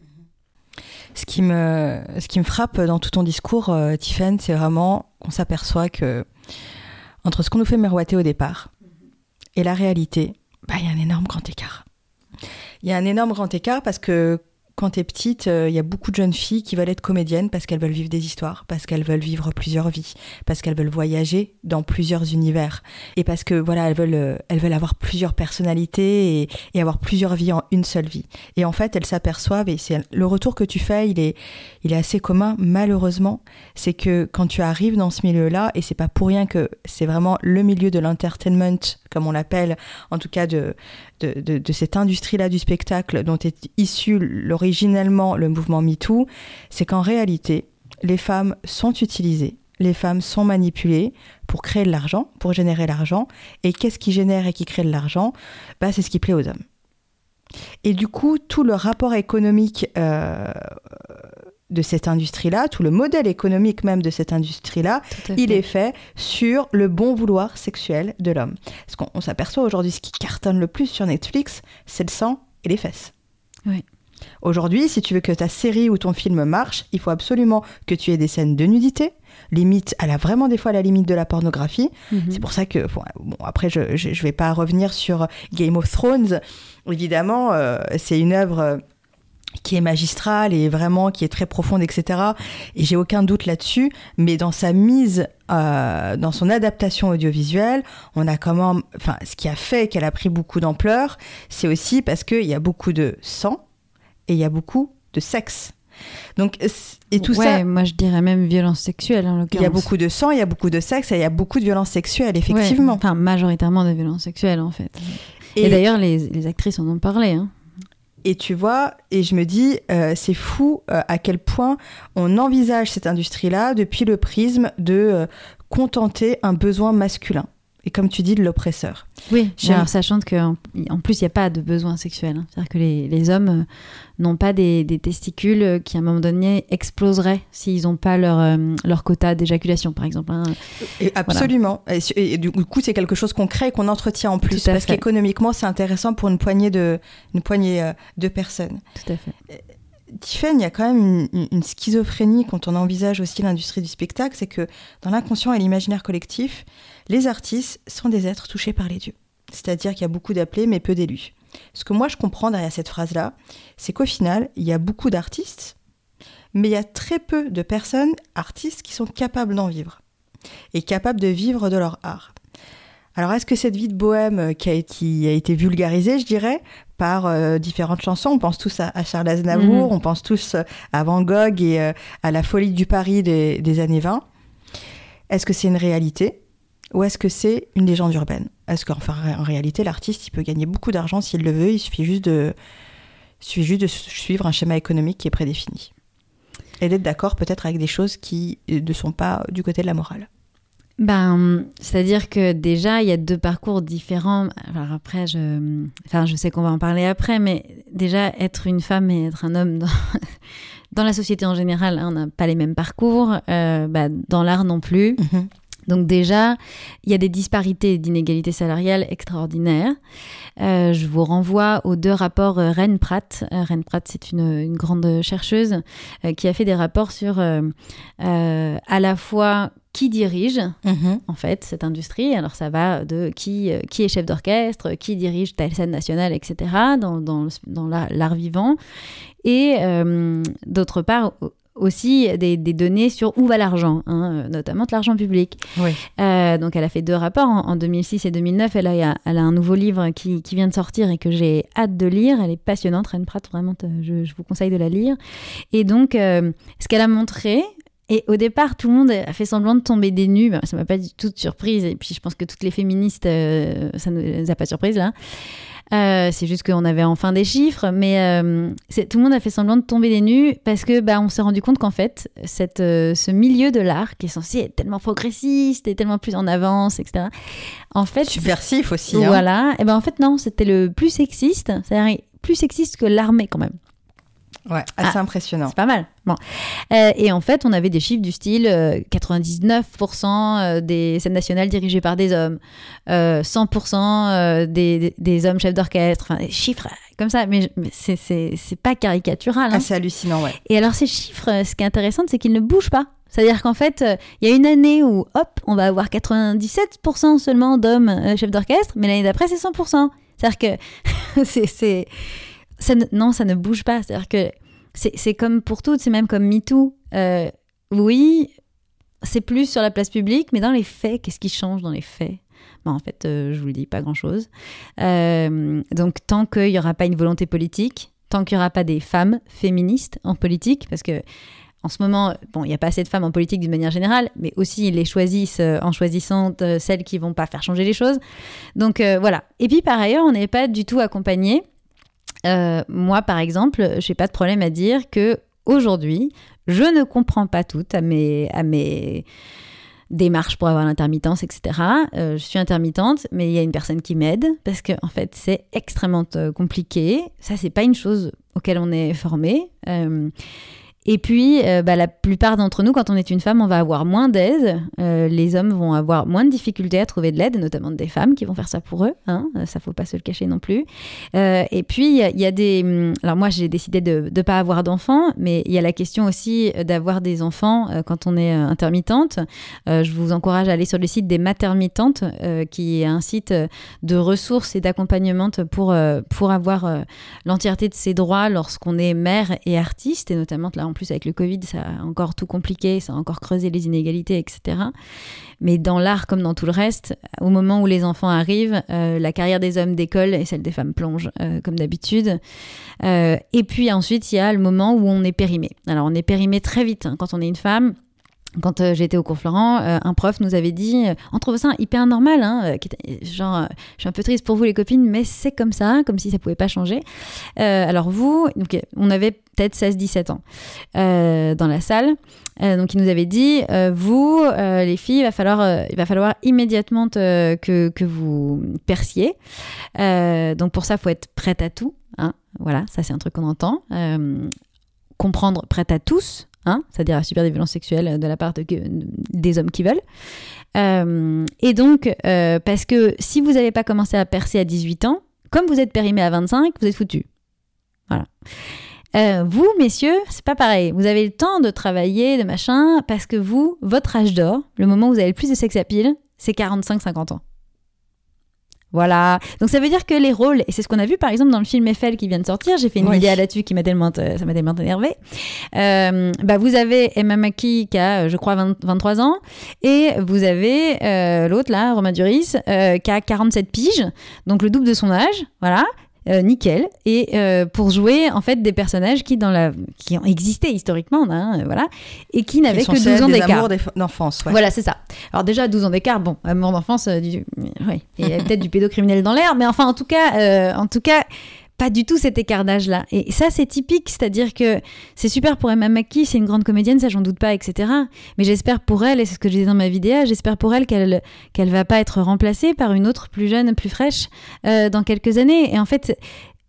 Ce qui me, ce qui me frappe dans tout ton discours, euh, c'est vraiment qu'on s'aperçoit que entre ce qu'on nous fait miroiter au départ et la réalité, bah, il y a un énorme grand écart. Il y a un énorme grand écart parce que quand tu es petite, il euh, y a beaucoup de jeunes filles qui veulent être comédiennes parce qu'elles veulent vivre des histoires, parce qu'elles veulent vivre plusieurs vies, parce qu'elles veulent voyager dans plusieurs univers et parce que voilà, elles veulent euh, elles veulent avoir plusieurs personnalités et, et, avoir plusieurs vies en une seule vie. Et en fait, elles s'aperçoivent et c'est le retour que tu fais, il est il est assez commun malheureusement, c'est que quand tu arrives dans ce milieu-là et c'est pas pour rien que c'est vraiment le milieu de l'entertainment comme on l'appelle, en tout cas de de, cette industrie-là du spectacle dont est issu originellement le mouvement MeToo, c'est qu'en réalité, les femmes sont utilisées, les femmes sont manipulées pour créer de l'argent, pour générer l'argent. Et qu'est-ce qui génère et qui crée de l'argent? Bah, C'est ce qui plaît aux hommes. Et du coup, tout le rapport économique euh, de cette industrie-là, tout le modèle économique même de cette industrie-là, il est fait sur le bon vouloir sexuel de l'homme. Parce qu'on s'aperçoit aujourd'hui, ce qui cartonne le plus sur Netflix, c'est le sang et les fesses. Oui. Aujourd'hui, si tu veux que ta série ou ton film marche, il faut absolument que tu aies des scènes de nudité. Limite, elle a vraiment des fois la limite de la pornographie. Mhm. C'est pour ça que, bon, après, je ne vais pas revenir sur Game of Thrones. Évidemment, euh, c'est une œuvre qui est magistrale et vraiment qui est très profonde, etc. Et j'ai aucun doute là-dessus. Mais dans sa mise, euh, dans son adaptation audiovisuelle, on a comment, enfin, ce qui a fait qu'elle a pris beaucoup d'ampleur, c'est aussi parce qu'il y a beaucoup de sang et il y a beaucoup de sexe. Donc, et tout ouais, moi je dirais même violence sexuelle en l'occurrence. Il y a beaucoup de sang, il y a beaucoup de sexe et il y a beaucoup de violence sexuelle, effectivement. enfin, majoritairement de violence sexuelle en fait. Et, d'ailleurs, les, les, actrices en ont parlé. Hein. Et tu vois, et je me dis, euh, c'est fou euh, à quel point on envisage cette industrie-là depuis le prisme de euh, contenter un besoin masculin et comme tu dis, de l'oppresseur. Oui, alors sachant qu'en en plus, il n'y a pas de besoin sexuel. Hein. C'est-à-dire que les, les hommes euh, n'ont pas des, des, testicules euh, qui, à un moment donné, exploseraient s'ils n'ont pas leur, euh, leur quota d'éjaculation, par exemple. Hein. Et absolument. Et, du coup, c'est quelque chose qu'on crée et qu'on entretient en plus. Parce qu'économiquement, c'est intéressant pour une poignée, de, une poignée de personnes. Tout à fait. Tiffen, il y a quand même une, schizophrénie quand on envisage aussi l'industrie du spectacle, c'est que dans l'inconscient et l'imaginaire collectif, les artistes sont des êtres touchés par les dieux. C'est-à-dire qu'il y a beaucoup d'appelés mais peu d'élus. Ce que moi je comprends derrière cette phrase-là, c'est qu'au final, il y a beaucoup d'artistes, mais il y a très peu de personnes, artistes, qui sont capables d'en vivre et capables de vivre de leur art. Alors, est-ce que cette vie de bohème euh, qui a été, a été vulgarisée, je dirais, par euh, différentes chansons, on pense tous à, Charles Aznavour, mhm. on pense tous euh, à Van Gogh et à la folie du Paris des, des années 20. Est-ce que c'est une réalité? Ou est-ce que c'est une légende urbaine? Est-ce qu'en en réalité, l'artiste, il peut gagner beaucoup d'argent s'il le veut, il suffit juste de, il suffit juste de suivre un schéma économique qui est prédéfini? Et d'être d'accord peut-être avec des choses qui ne sont pas du côté de la morale. Ben, c'est-à-dire que déjà, il y a deux parcours différents. Alors après, je, enfin, je sais qu'on va en parler après, mais déjà, être une femme et être un homme dans, dans la société en général, hein, on n'a pas les mêmes parcours. Euh, bah, dans l'art non plus. Mhm. Donc déjà, il y a des disparités d'inégalités salariales extraordinaires. Euh, je vous renvoie aux deux rapports euh, Rennes-Pratt. Euh, Rennes-Pratt, c'est une, une, grande chercheuse qui a fait des rapports sur à la fois qui dirige mhm. en fait cette industrie. Alors ça va de qui, qui est chef d'orchestre, qui dirige telle scène nationale, etc. dans, dans, dans l'art vivant. Et d'autre part aussi des, données sur où va l'argent, hein, notamment de l'argent public. Euh, donc elle a fait deux rapports en, 2006 et 2009. Elle a, elle a un nouveau livre qui, vient de sortir et que j'ai hâte de lire. Elle est passionnante, Rennes Pratt, vraiment, je, vous conseille de la lire. Et donc, euh, ce qu'elle a montré, Et au départ, tout le monde a fait semblant de tomber des nues. Ben, ça m'a pas du tout surprise. Et puis, je pense que toutes les féministes, euh, ça ne les a pas surprises là. Euh, c'est juste qu'on avait enfin des chiffres, mais euh, tout le monde a fait semblant de tomber des nues parce que bah, on s'est rendu compte qu'en fait, cette, ce milieu de l'art qui est censé être tellement progressiste et tellement plus en avance, etc. En fait, subversif aussi. Hein. Voilà. Et ben en fait non, c'était le plus sexiste, c'est-à-dire plus sexiste que l'armée quand même. Ouais, assez ah, impressionnant. C'est pas mal. Bon. Euh, et en fait, on avait des chiffres du style 99% euh, euh, des scènes nationales dirigées par des hommes, 100% des, des, hommes chefs d'orchestre, enfin des chiffres comme ça, mais, c'est pas caricatural. Hein. Assez hallucinant, ouais. Et alors, ces chiffres, ce qui est intéressant, c'est qu'ils ne bougent pas. C'est-à-dire qu'en fait, il y a une année où, hop, on va avoir 97% seulement d'hommes chefs d'orchestre, mais l'année d'après, c'est 100%. C'est-à-dire que c'est non, ça ne bouge pas. C'est-à-dire que c'est comme pour toutes, c'est même comme MeToo. Euh, oui, c'est plus sur la place publique, mais dans les faits, qu'est-ce qui change dans les faits? En fait, euh, je vous le dis, pas grand-chose. Euh, donc, tant qu'il n'y aura pas une volonté politique, tant qu'il n'y aura pas des femmes féministes en politique, parce que en ce moment, bon, il n'y a pas assez de femmes en politique d'une manière générale, mais aussi ils les choisissent en choisissant celles qui vont pas faire changer les choses. Donc voilà. Et puis par ailleurs, on n'est pas du tout accompagné euh, moi, par exemple, j'ai pas de problème à dire que aujourd'hui, je ne comprends pas tout à mes démarches pour avoir l'intermittence, etc. Euh, je suis intermittente, mais il y a une personne qui m'aide parce que en fait, c'est extrêmement euh, compliqué. Ça, c'est pas une chose auquel on est formé. Et puis, euh, bah, la plupart d'entre nous, quand on est une femme, on va avoir moins d'aide. Euh, les hommes vont avoir moins de difficultés à trouver de l'aide, notamment des femmes qui vont faire ça pour eux. Hein, euh, ça, faut pas se le cacher non plus. et puis, il y, a des. Hum, alors moi, j'ai décidé de ne pas avoir d'enfants, mais il y a la question aussi d'avoir des enfants quand on est intermittente. je vous encourage à aller sur le site des matermitantes, qui est un site de ressources et d'accompagnement pour pour avoir l'entièreté de ses droits lorsqu'on est mère et artiste, et notamment là plus avec le Covid, ça a encore tout compliqué, ça a encore creusé les inégalités, etc. Mais dans l'art comme dans tout le reste, au moment où les enfants arrivent, euh, la carrière des hommes décolle et celle des femmes plonge, euh, comme d'habitude. Euh, et puis ensuite, il y a le moment où on est périmé. Alors on est périmé très vite hein, quand on est une femme quand euh, j'étais au cours Florent, euh, un prof nous avait dit euh, on trouve ça hyper normal, hein, genre je suis un peu triste pour vous les copines, mais c'est comme ça, comme si ça pouvait pas changer. alors vous, on avait peut-être 16-17 ans dans la salle, donc il nous avait dit vous les filles, il va falloir, il va falloir immédiatement que, que vous perciez. donc pour ça, faut être prête à tout. Hein, voilà, ça c'est un truc qu'on entend. comprendre prête à tous, Hein, c'est-à-dire à subir des violences sexuelles de la part des hommes qui veulent. Euh, et donc, euh, parce que si vous n'avez pas commencé à percer à 18 ans, comme vous êtes périmé à 25, vous êtes foutu. Voilà. Euh, vous, messieurs, c'est pas pareil. Vous avez le temps de travailler, de machin, parce que vous, votre âge d'or, le moment où vous avez le plus de sex appeal, c'est 45-50 ans. Voilà. Donc ça veut dire que les rôles, et c'est ce qu'on a vu par exemple dans le film Eiffel qui vient de sortir, j'ai fait une vidéo là-dessus qui m'a tellement, euh, ça m'a tellement énervé. Euh, bah vous avez Emma Mackey qui a, je crois, 23 ans, et vous avez euh, l'autre là, Romain Duris, qui a 47 piges, donc le double de son âge, voilà. Euh, nickel. Et euh, pour jouer en fait des personnages qui dans la qui ont existé historiquement, hein, voilà, et qui n'avaient que 12 ans d'écart. d'enfance. Ouais. Voilà, c'est ça. Alors déjà 12 ans d'écart, bon, amour d'enfance, euh, du... oui, il y a peut-être du pédocriminel dans l'air, mais enfin en tout cas, en tout cas pas du tout cet écart d'âge-là. Et ça, c'est typique, c'est-à-dire que c'est super pour Emma Mackey, c'est une grande comédienne, ça j'en doute pas, etc. Mais j'espère pour elle, et c'est ce que je disais dans ma vidéo, j'espère pour elle qu'elle qu'elle va pas être remplacée par une autre plus jeune, plus fraîche euh, dans quelques années. Et en fait,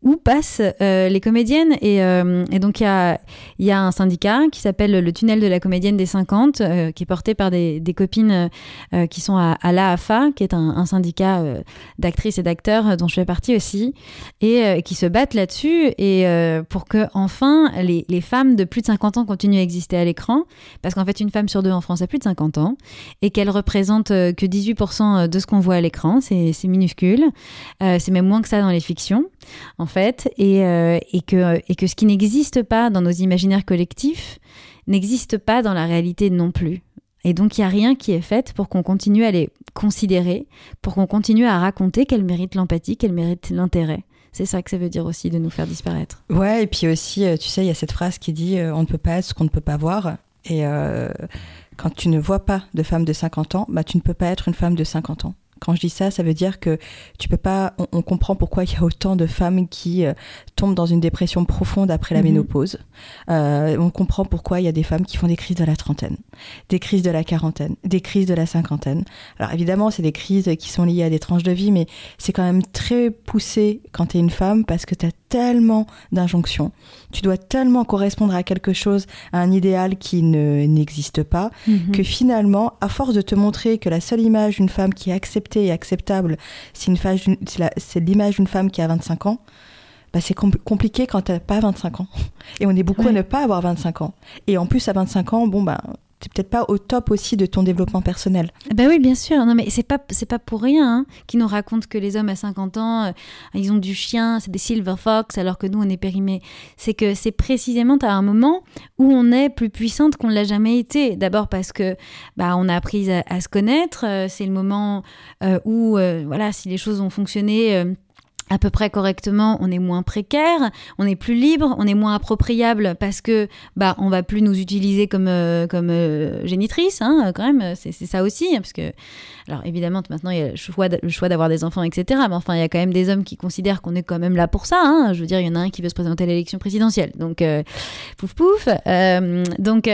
où passent euh, les comédiennes. Et, euh, donc, il y a, un syndicat qui s'appelle le Tunnel de la comédienne des 50, euh, qui est porté par des, copines qui sont à, à l'AFA, qui est un, un syndicat d'actrices et d'acteurs dont je fais partie aussi, et qui se battent là-dessus et pour que, enfin, les, les, femmes de plus de 50 ans continuent à exister à l'écran. Parce qu'en fait, une femme sur deux en France a plus de 50 ans et qu'elle représente que 18% de ce qu'on voit à l'écran. C'est minuscule. c'est même moins que ça dans les fictions. En fait, euh, et, que, ce qui n'existe pas dans nos imaginaires collectifs n'existe pas dans la réalité non plus. Et donc, il n'y a rien qui est fait pour qu'on continue à les considérer, pour qu'on continue à raconter qu'elles méritent l'empathie, qu'elles méritent l'intérêt. C'est ça que ça veut dire aussi de nous faire disparaître. Ouais, et puis aussi, euh, tu sais, il y a cette phrase qui dit euh, on ne peut pas être ce qu'on ne peut pas voir. Et quand tu ne vois pas de femme de 50 ans, bah, tu ne peux pas être une femme de 50 ans. Quand je dis ça, ça veut dire que tu peux pas. On, comprend pourquoi il y a autant de femmes qui euh, tombent dans une dépression profonde après la mhm. ménopause. Euh, on comprend pourquoi il y a des femmes qui font des crises de la trentaine, des crises de la quarantaine, des crises de la cinquantaine. Alors évidemment, c'est des crises qui sont liées à des tranches de vie, mais c'est quand même très poussé quand tu es une femme parce que tu as tellement d'injonctions. Tu dois tellement correspondre à quelque chose, à un idéal qui ne n'existe pas, mhm. que finalement, à force de te montrer que la seule image d'une femme qui est acceptée et acceptable, c'est l'image d'une femme qui a 25 ans, bah c'est compliqué quand t'as pas 25 ans. Et on est beaucoup à ne pas avoir 25 ans. Et en plus, à 25 ans, bon, bah, t'es peut-être pas au top aussi de ton développement personnel. Ben oui, bien sûr. Non, mais c'est pas c'est pas pour rien hein, qui nous racontent que les hommes à 50 ans, euh, ils ont du chien, c'est des silver fox, alors que nous on est périmés. C'est que c'est précisément à un moment où on est plus puissante qu'on l'a jamais été. D'abord parce que bah on a appris à, se connaître. Euh, c'est le moment euh, où voilà, si les choses ont fonctionné à peu près correctement, on est moins précaire, on est plus libre, on est moins appropriable parce que bah on va plus nous utiliser comme euh, comme euh, génitrice, hein, quand même, c'est ça aussi, hein, parce que alors évidemment maintenant il y a le choix le choix d'avoir des enfants, etc. Mais enfin il y a quand même des hommes qui considèrent qu'on est quand même là pour ça. Hein. Je veux dire il y en a un qui veut se présenter à l'élection présidentielle, donc euh, pouf pouf. donc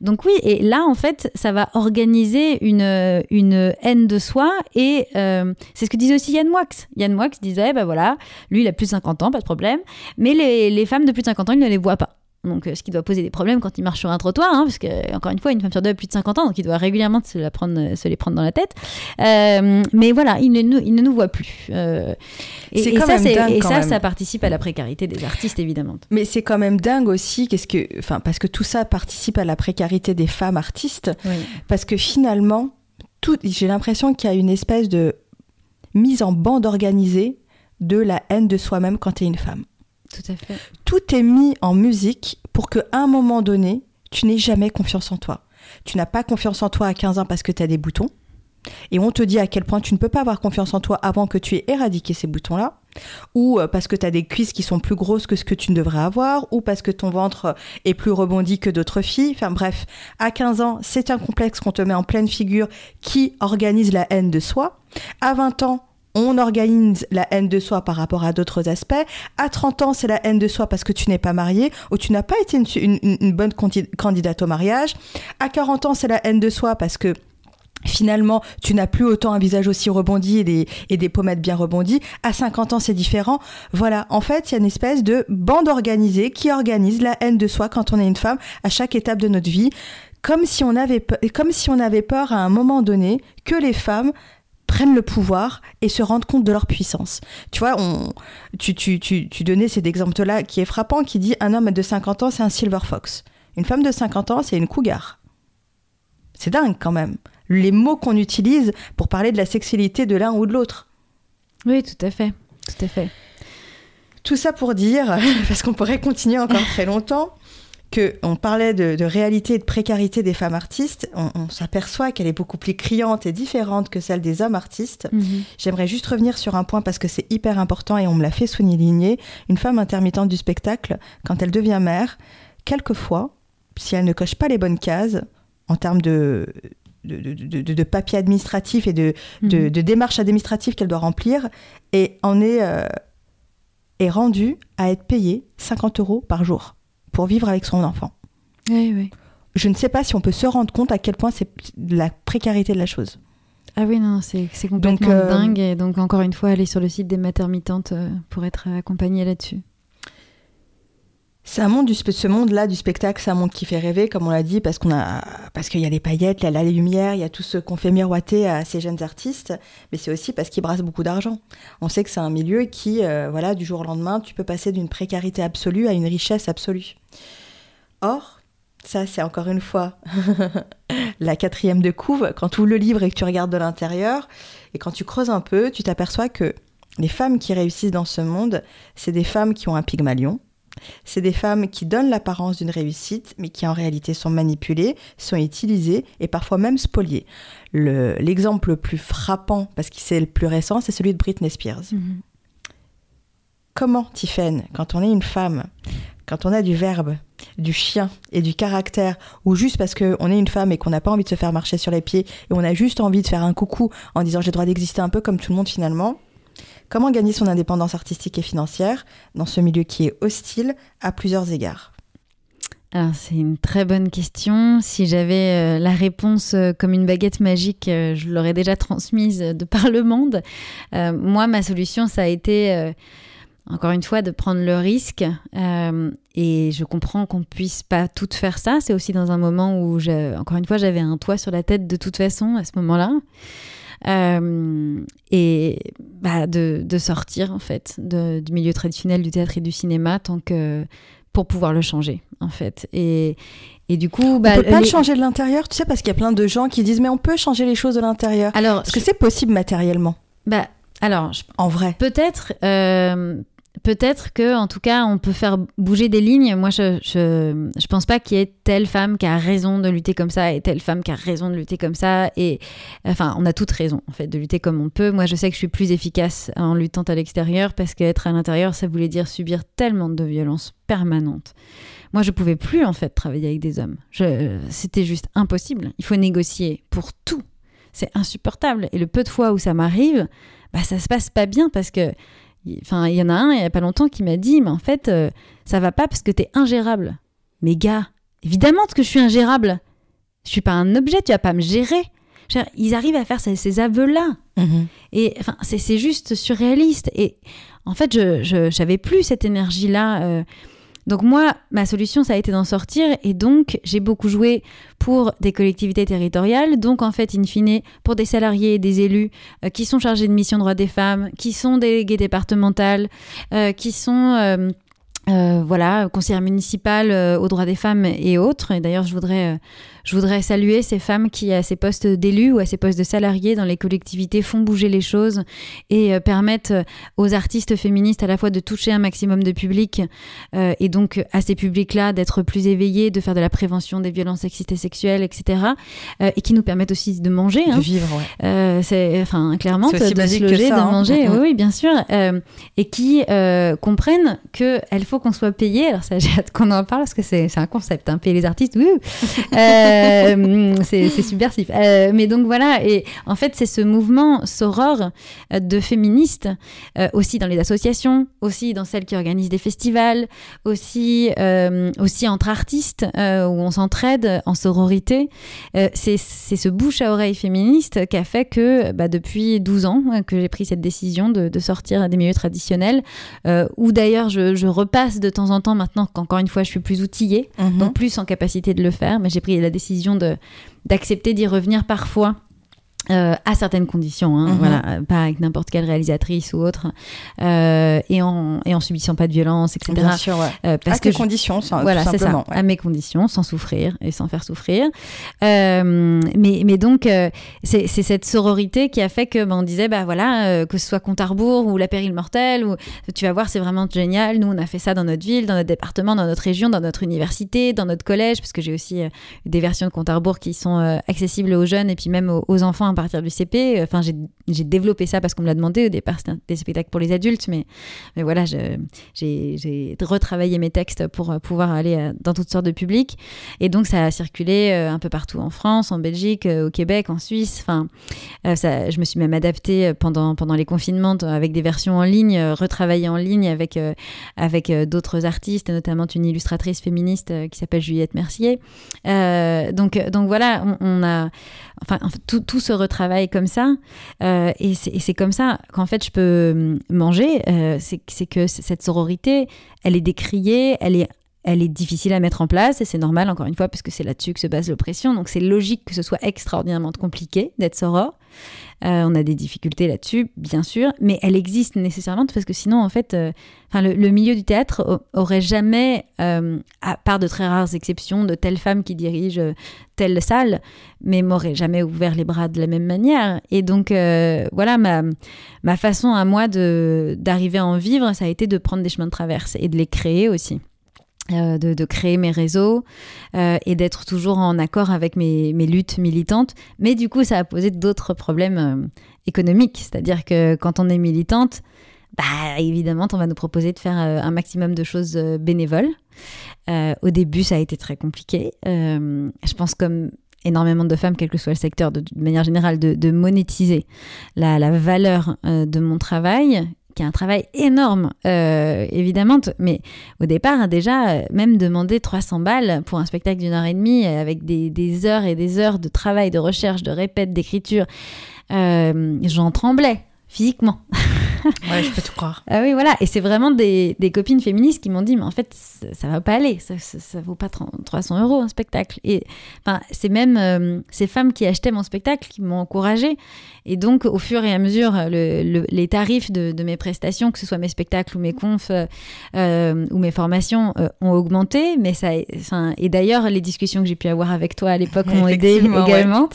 donc oui et là en fait ça va organiser une une haine de soi et c'est ce que disait aussi Yann Wax. Yann Wax disait bah voilà, lui, il a plus de 50 ans, pas de problème. Mais les, les femmes de plus de 50 ans, il ne les voit pas. Donc, euh, ce qui doit poser des problèmes quand il marche sur un trottoir, hein, parce que, encore une fois, une femme sur deux a plus de 50 ans, donc il doit régulièrement se, la prendre, se les prendre dans la tête. Euh, mais voilà, il ne, il ne nous voit plus. Euh, et, et, ça, et ça, ça participe à la précarité des artistes, évidemment. Mais c'est quand même dingue aussi, qu'est-ce que, enfin, parce que tout ça participe à la précarité des femmes artistes, parce que finalement, j'ai l'impression qu'il y a une espèce de mise en bande organisée de la haine de soi-même quand tu es une femme. Tout à fait. Tout est mis en musique pour qu'à un moment donné, tu n'aies jamais confiance en toi. Tu n'as pas confiance en toi à 15 ans parce que tu as des boutons. Et on te dit à quel point tu ne peux pas avoir confiance en toi avant que tu aies éradiqué ces boutons-là, ou euh, parce que tu as des cuisses qui sont plus grosses que ce que tu ne devrais avoir, ou parce que ton ventre est plus rebondi que d'autres filles. Enfin bref, à 15 ans, c'est un complexe qu'on te met en pleine figure qui organise la haine de soi. À 20 ans, on organise la haine de soi par rapport à d'autres aspects. À 30 ans, c'est la haine de soi parce que tu n'es pas marié ou tu n'as pas été une, bonne candidate au mariage. À 40 ans, c'est la haine de soi parce que Finalement, tu n'as plus autant un visage aussi rebondi et des, et des pommettes bien rebondies. À 50 ans, c'est différent. Voilà, en fait, il y a une espèce de bande organisée qui organise la haine de soi quand on est une femme à chaque étape de notre vie. Comme si on avait, comme si on avait peur à un moment donné que les femmes prennent le pouvoir et se rendent compte de leur puissance. Tu vois, on, tu, tu, tu, tu donnais cet exemple-là qui est frappant, qui dit un homme de 50 ans, c'est un silver fox. Une femme de 50 ans, c'est une cougar. C'est dingue quand même. Les mots qu'on utilise pour parler de la sexualité de l'un ou de l'autre. Oui, tout à fait. Tout à fait. Tout ça pour dire, parce qu'on pourrait continuer encore très longtemps, on parlait de, réalité et de précarité des femmes artistes, on, s'aperçoit qu'elle est beaucoup plus criante et différente que celle des hommes artistes. Mhm. J'aimerais juste revenir sur un point parce que c'est hyper important et on me l'a fait souligner. Une femme intermittente du spectacle, quand elle devient mère, quelquefois, si elle ne coche pas les bonnes cases en termes de, de, papier administratif et de, mhm. démarches administratives qu'elle doit remplir, et en est, euh, est rendue à être payée 50 euros par jour pour vivre avec son enfant. Oui, oui. Je ne sais pas si on peut se rendre compte à quel point c'est la précarité de la chose. Ah oui, non, c'est complètement euh, dingue. Et donc, encore une fois, aller sur le site des maternitantes euh, pour être accompagnée là-dessus. C'est un monde du ce monde-là du spectacle, c'est un monde qui fait rêver, comme on l'a dit, parce qu'on a parce qu'il y a les paillettes, il y a la lumière, il y a tout ce qu'on fait miroiter à ces jeunes artistes, mais c'est aussi parce qu'ils brassent beaucoup d'argent. On sait que c'est un milieu qui, euh, voilà, du jour au lendemain, tu peux passer d'une précarité absolue à une richesse absolue. Or, ça, c'est encore une fois la quatrième de couve. Quand tu ouvres le livre et que tu regardes de l'intérieur, et quand tu creuses un peu, tu t'aperçois que les femmes qui réussissent dans ce monde, c'est des femmes qui ont un pygmalion, c'est des femmes qui donnent l'apparence d'une réussite, mais qui en réalité sont manipulées, sont utilisées et parfois même spoliées. L'exemple le, plus frappant, parce que c'est le plus récent, c'est celui de Britney Spears. Mhm. Comment, Tiffen, quand on est une femme, quand on a du verbe, du chien et du caractère, ou juste parce qu'on est une femme et qu'on n'a pas envie de se faire marcher sur les pieds, et on a juste envie de faire un coucou en disant j'ai le droit d'exister un peu comme tout le monde finalement, comment gagner son indépendance artistique et financière dans ce milieu qui est hostile à plusieurs égards? Alors c'est une très bonne question. Si j'avais euh, la réponse euh, comme une baguette magique, euh, je l'aurais déjà transmise de par le monde. moi, ma solution, ça a été, encore une fois, de prendre le risque. et je comprends qu'on puisse pas tout faire ça. C'est aussi dans un moment où, encore une fois, j'avais un toit sur la tête de toute façon à ce moment-là. Et bah, de, de, sortir en fait de, du milieu traditionnel du théâtre et du cinéma tant que pour pouvoir le changer, en fait. Et, et du coup, bah, on peut pas le changer de l'intérieur, tu sais, parce qu'il y a plein de gens qui disent mais on peut changer les choses de l'intérieur. Alors, est-ce que c'est possible matériellement Bah, alors, en vrai, peut-être. Euh, peut-être que, en tout cas, on peut faire bouger des lignes. Moi, je, je, pense pas qu'il y ait telle femme qui a raison de lutter comme ça et telle femme qui a raison de lutter comme ça. Et enfin, on a toutes raison, en fait, de lutter comme on peut. Moi, je sais que je suis plus efficace en luttant à l'extérieur parce qu'être à l'intérieur, ça voulait dire subir tellement de violence permanente. Moi, je pouvais plus, en fait, travailler avec des hommes. C'était juste impossible. Il faut négocier pour tout. C'est insupportable. Et le peu de fois où ça m'arrive, bah, ça se passe pas bien parce que Enfin, il y en a un il y a pas longtemps qui m'a dit, mais en fait, euh, ça va pas parce que t'es ingérable. Mais gars, évidemment que je suis ingérable. Je suis pas un objet, tu vas pas me gérer. Ils arrivent à faire ces, aveux-là. Mhm. Et enfin, c'est juste surréaliste. Et en fait, je n'avais plus cette énergie-là. Euh, donc moi, ma solution, ça a été d'en sortir et donc j'ai beaucoup joué pour des collectivités territoriales, donc en fait, in fine, pour des salariés et des élus euh, qui sont chargés de mission droits des femmes, qui sont délégués départementales, euh, qui sont... Euh, voilà, conseillère municipale aux droits des femmes et autres. Et d'ailleurs, je voudrais je voudrais saluer ces femmes qui, à ces postes d'élus ou à ces postes de salariés dans les collectivités, font bouger les choses et euh, permettent euh, aux artistes féministes à la fois de toucher un maximum de public euh, et donc à ces publics-là d'être plus éveillés, de faire de la prévention des violences sexistes et sexuelles, etc. et qui nous permettent aussi de manger. Hein. De vivre, ouais. c'est, enfin, clairement, de, se loger, de hein. manger, oui, oui, bien sûr. et qui comprennent qu'il faut qu'on soit payé. Alors ça, j'ai hâte qu'on en parle parce que c'est, un concept, hein, payer les artistes, oui. Euh, c'est subversif. Euh, mais donc voilà, et en fait, c'est ce mouvement soror euh, de féministes, aussi dans les associations, aussi dans celles qui organisent des festivals, aussi, aussi entre artistes, où on s'entraide en sororité. c'est ce bouche à oreille féministe qui a fait que bah, depuis 12 ans que j'ai pris cette décision de, de, sortir des milieux traditionnels, où d'ailleurs je, je, repasse de temps en temps maintenant qu'encore une fois je suis plus outillée, mhm. donc plus en capacité de le faire, mais j'ai pris la décision d'accepter d'y revenir parfois euh, à certaines conditions, hein, mhm. voilà, pas avec n'importe quelle réalisatrice ou autre, euh, et, en, et en subissant pas de violence, etc. Bien sûr, ouais. Euh, parce à que conditions, sans, voilà, c'est ça, à mes conditions, sans souffrir et sans faire souffrir. mais, mais donc, c'est cette sororité qui a fait que, ben, on disait, bah voilà, que ce soit compte à rebours ou la péril mortelle, ou tu vas voir, c'est vraiment génial. Nous, on a fait ça dans notre ville, dans notre département, dans notre région, dans notre université, dans notre collège, parce que j'ai aussi des versions de compte à rebours qui sont accessibles aux jeunes et puis même aux, aux enfants partir du CP. Enfin, j'ai développé ça parce qu'on me l'a demandé. Au départ, c'était des spectacles pour les adultes, mais, mais voilà, j'ai retravaillé mes textes pour euh, pouvoir aller euh, dans toutes sortes de publics. Et donc, ça a circulé euh, un peu partout en France, en Belgique, au Québec, en Suisse. Enfin, je me suis même adaptée pendant, pendant les confinements avec des versions en ligne, retravaillées en ligne avec, avec d'autres artistes, notamment une illustratrice féministe qui s'appelle Juliette Mercier. donc, donc voilà, on a enfin, tout, se travail comme ça. Euh, et c'est comme ça qu'en fait, je peux hum, manger. Euh, c'est que cette sororité, elle est décriée, elle est elle est difficile à mettre en place et c'est normal encore une fois parce que c'est là-dessus que se base l'oppression donc c'est logique que ce soit extraordinairement compliqué d'être soror euh, on a des difficultés là-dessus, bien sûr, mais elle existe nécessairement parce que sinon, en fait, euh, le, milieu du théâtre aurait jamais, euh, à part de très rares exceptions, de telle femme qui dirige telle salle, mais m'aurait jamais ouvert les bras de la même manière. Et donc, voilà, ma, ma façon à moi d'arriver à en vivre, ça a été de prendre des chemins de traverse et de les créer aussi. Euh, de, créer mes réseaux euh, et d'être toujours en accord avec mes, luttes militantes. Mais du coup, ça a posé d'autres problèmes euh, économiques. C'est-à-dire que quand on est militante, bah, évidemment, on va nous proposer de faire un maximum de choses bénévoles. au début, ça a été très compliqué. je pense comme énormément de femmes, quel que soit le secteur, de, manière générale, de, monétiser la, la valeur de mon travail, qui est un travail énorme, euh, évidemment. Mais au départ, déjà, euh, même demander 300 balles pour un spectacle d'une heure et demie avec des, heures et des heures de travail, de recherche, de répète, d'écriture, euh, j'en tremblais physiquement. ouais, je peux te croire. Ah oui, voilà. Et c'est vraiment des, des, copines féministes qui m'ont dit, mais en fait, ça, va pas aller. Ça, ça, vaut pas 300 euros un spectacle. Et enfin, c'est même ces femmes qui achetaient mon spectacle qui m'ont encouragée. Et donc, au fur et à mesure, les tarifs de, mes prestations, que ce soit mes spectacles ou mes confs euh, ou mes formations, euh, ont augmenté. Mais ça, et d'ailleurs, les discussions que j'ai pu avoir avec toi à l'époque m'ont aidé également,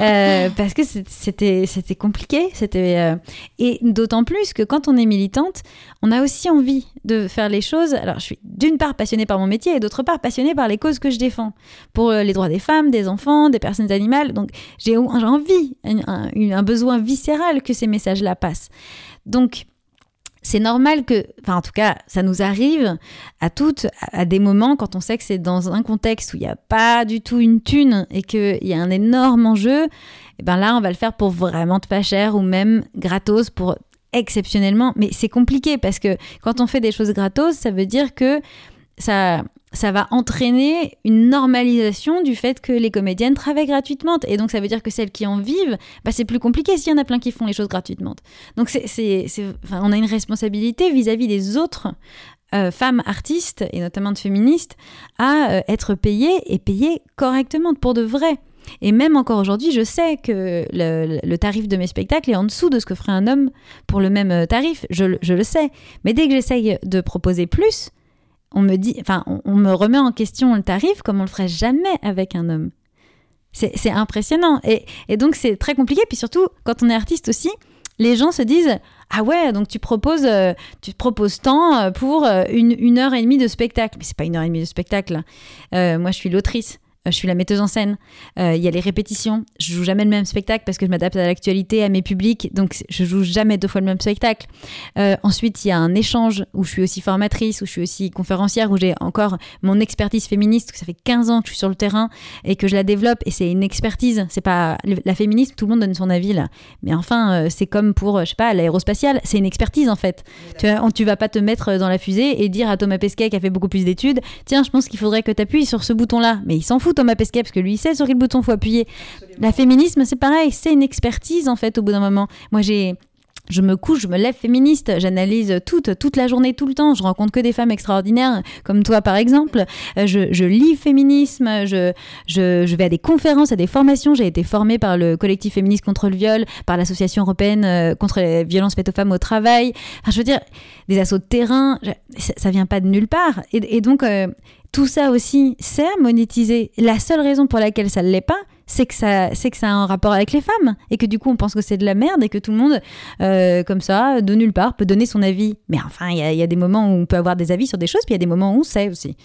euh, parce que c'était c'était compliqué. C'était et d'autant plus que quand on est militante, on a aussi envie de faire les choses. Alors, je suis d'une part passionnée par mon métier et d'autre part passionnée par les causes que je défends pour les droits des femmes, des enfants, des personnes animales. Donc, j'ai envie, un besoin viscéral que ces messages-là passent. Donc, c'est normal que, enfin en tout cas, ça nous arrive à toutes, à des moments quand on sait que c'est dans un contexte où il n'y a pas du tout une thune et qu'il y a un énorme enjeu, et eh ben là on va le faire pour vraiment pas cher ou même gratos pour exceptionnellement. Mais c'est compliqué parce que quand on fait des choses gratos, ça veut dire que ça, ça va entraîner une normalisation du fait que les comédiennes travaillent gratuitement. Et donc, ça veut dire que celles qui en vivent, bah, c'est plus compliqué s'il y en a plein qui font les choses gratuitement. Donc, c'est, enfin, on a une responsabilité vis-à-vis des autres euh, femmes artistes, et notamment de féministes, à euh, être payées et payées correctement, pour de vrai. Et même encore aujourd'hui, je sais que le, tarif de mes spectacles est en dessous de ce que ferait un homme pour le même euh, tarif. Je, je le sais. Mais dès que j'essaye de proposer plus, on me dit, enfin, on, me remet en question le tarif comme on le ferait jamais avec un homme. C'est impressionnant. Et, donc, c'est très compliqué. Puis surtout, quand on est artiste aussi, les gens se disent Ah ouais, donc tu proposes, euh, tu proposes tant euh, pour une, une, heure et demie de spectacle. Mais c'est pas une heure et demie de spectacle. moi, je suis l'autrice. Euh, je suis la metteuse en scène. Euh, il y a les répétitions. Je joue jamais le même spectacle parce que je m'adapte à l'actualité, à mes publics. Donc, je joue jamais deux fois le même spectacle. Euh, ensuite, il y a un échange où je suis aussi formatrice, où je suis aussi conférencière, où j'ai encore mon expertise féministe. Ça fait 15 ans que je suis sur le terrain et que je la développe. Et c'est une expertise. C'est pas la féminisme, tout le monde donne son avis là. Mais enfin, c'est comme pour, je sais pas, l'aérospatiale. C'est une expertise en fait. Tu, tu vas pas te mettre dans la fusée et dire à Thomas Pesquet qui a fait beaucoup plus d'études, tiens, je pense qu'il faudrait que tu appuies sur ce bouton-là. Mais il s'en fout Thomas Pesquet parce que lui il sait sur quel bouton faut appuyer. La féminisme c'est pareil, c'est une expertise en fait au bout d'un moment. Moi j'ai je me couche, je me lève féministe, j'analyse toute, toute la journée, tout le temps. Je rencontre que des femmes extraordinaires, comme toi par exemple. Euh, je, je lis féminisme, je, je, je, vais à des conférences, à des formations. J'ai été formée par le collectif féministe contre le viol, par l'association européenne euh, contre les violences faites aux femmes au travail. Enfin, je veux dire, des assauts de terrain, ça, ça vient pas de nulle part. Et, donc, euh, tout ça aussi, à monétiser. La seule raison pour laquelle ça ne l'est pas, c'est que ça, c'est que ça a un rapport avec les femmes et que du coup on pense que c'est de la merde et que tout le monde, euh, comme ça, de nulle part, peut donner son avis. Mais enfin, il y, a des moments où on peut avoir des avis sur des choses, puis il y a des moments où on sait aussi.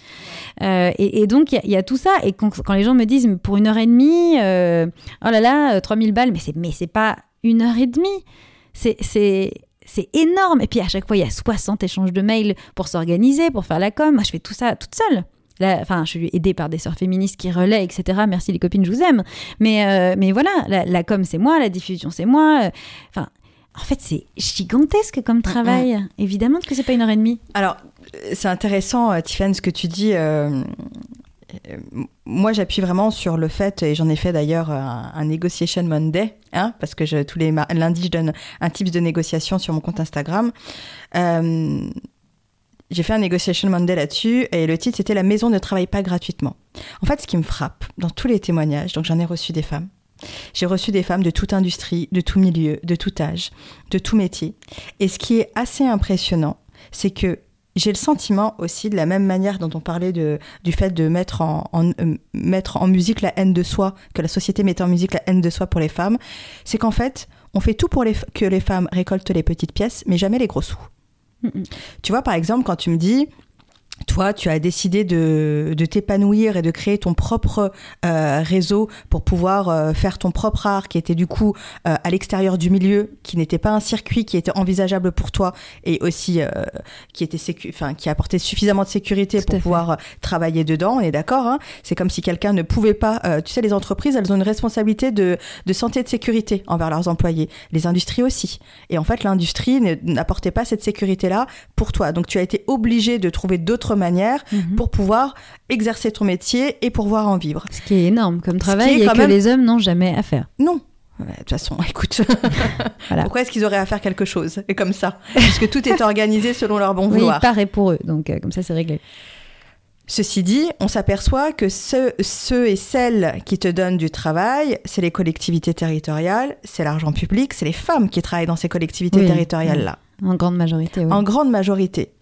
Euh, et, donc il y, a tout ça. Et quand, les gens me disent pour une heure et demie, euh, oh là là, 3000 balles, mais c'est, mais c'est pas une heure et demie. C'est, c'est, c'est énorme. Et puis à chaque fois, il y a 60 échanges de mails pour s'organiser, pour faire la com. Moi, je fais tout ça toute seule enfin, je suis aidée par des sœurs féministes qui relaient, etc. Merci les copines, je vous aime. Mais, euh, mais voilà, la, com, c'est moi, la diffusion, c'est moi. Euh, enfin, en fait, c'est gigantesque comme travail. Évidemment que c'est pas une heure et demie. Alors, c'est intéressant, euh, Tiffany, ce que tu dis. moi, j'appuie vraiment sur le fait, et j'en ai fait d'ailleurs un, Negotiation Monday, hein, parce que je, tous les lundis, je donne un type de négociation sur mon compte Instagram. Euh, j'ai fait un Negotiation Monday là-dessus et le titre c'était La maison ne travaille pas gratuitement. En fait, ce qui me frappe dans tous les témoignages, donc j'en ai reçu des femmes, j'ai reçu des femmes de toute industrie, de tout milieu, de tout âge, de tout métier. Et ce qui est assez impressionnant, c'est que j'ai le sentiment aussi, de la même manière dont on parlait du fait de mettre en, euh, mettre en musique la haine de soi, que la société met en musique la haine de soi pour les femmes, c'est qu'en fait, on fait tout pour que les femmes récoltent les petites pièces, mais jamais les gros sous. Tu vois, par exemple, quand tu me dis, toi, tu as décidé de, de t'épanouir et de créer ton propre euh, réseau pour pouvoir euh, faire ton propre art qui était du coup euh, à l'extérieur du milieu, qui n'était pas un circuit qui était envisageable pour toi et aussi qui était sécu enfin qui apportait suffisamment de sécurité Tout pour pouvoir travailler dedans. On est d'accord. Hein C'est comme si quelqu'un ne pouvait pas. tu sais, les entreprises, elles ont une responsabilité de, de santé et de sécurité envers leurs employés. Les industries aussi. Et en fait, l'industrie n'apportait pas cette sécurité-là pour toi. Donc, tu as été obligé de trouver d'autres manières Mhm. pour pouvoir exercer ton métier et pouvoir en vivre. Ce qui est énorme comme travail et que même- les hommes n'ont jamais à faire. Non. De toute façon, écoute, Voilà. pourquoi est-ce qu'ils auraient à faire quelque chose Et comme ça, puisque tout est organisé selon leur bon Oui, vouloir. il paraît pour eux, donc euh, comme ça c'est réglé. Ceci dit, on s'aperçoit que ceux, ceux et celles qui te donnent du travail, c'est les collectivités territoriales, c'est l'argent public, c'est les femmes qui travaillent dans ces collectivités Oui, territoriales-là, En grande majorité, oui. en grande majorité.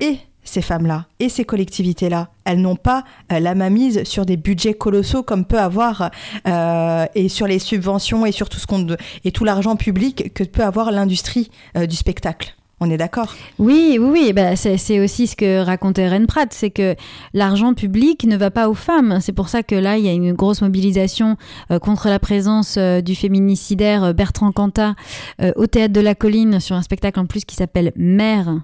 Et ces femmes-là et ces collectivités-là, elles n'ont pas euh, la mainmise sur des budgets colossaux comme peut avoir euh, et sur les subventions et sur tout l'argent public que peut avoir l'industrie euh, du spectacle. On est d'accord? Oui, oui, oui. Bah, c'est aussi ce que racontait Ren Pratt, c'est que l'argent public ne va pas aux femmes. C'est pour ça que là, il y a une grosse mobilisation contre la présence du féminicidaire Bertrand Cantat au Théâtre de la Colline sur un spectacle en plus qui s'appelle Mère.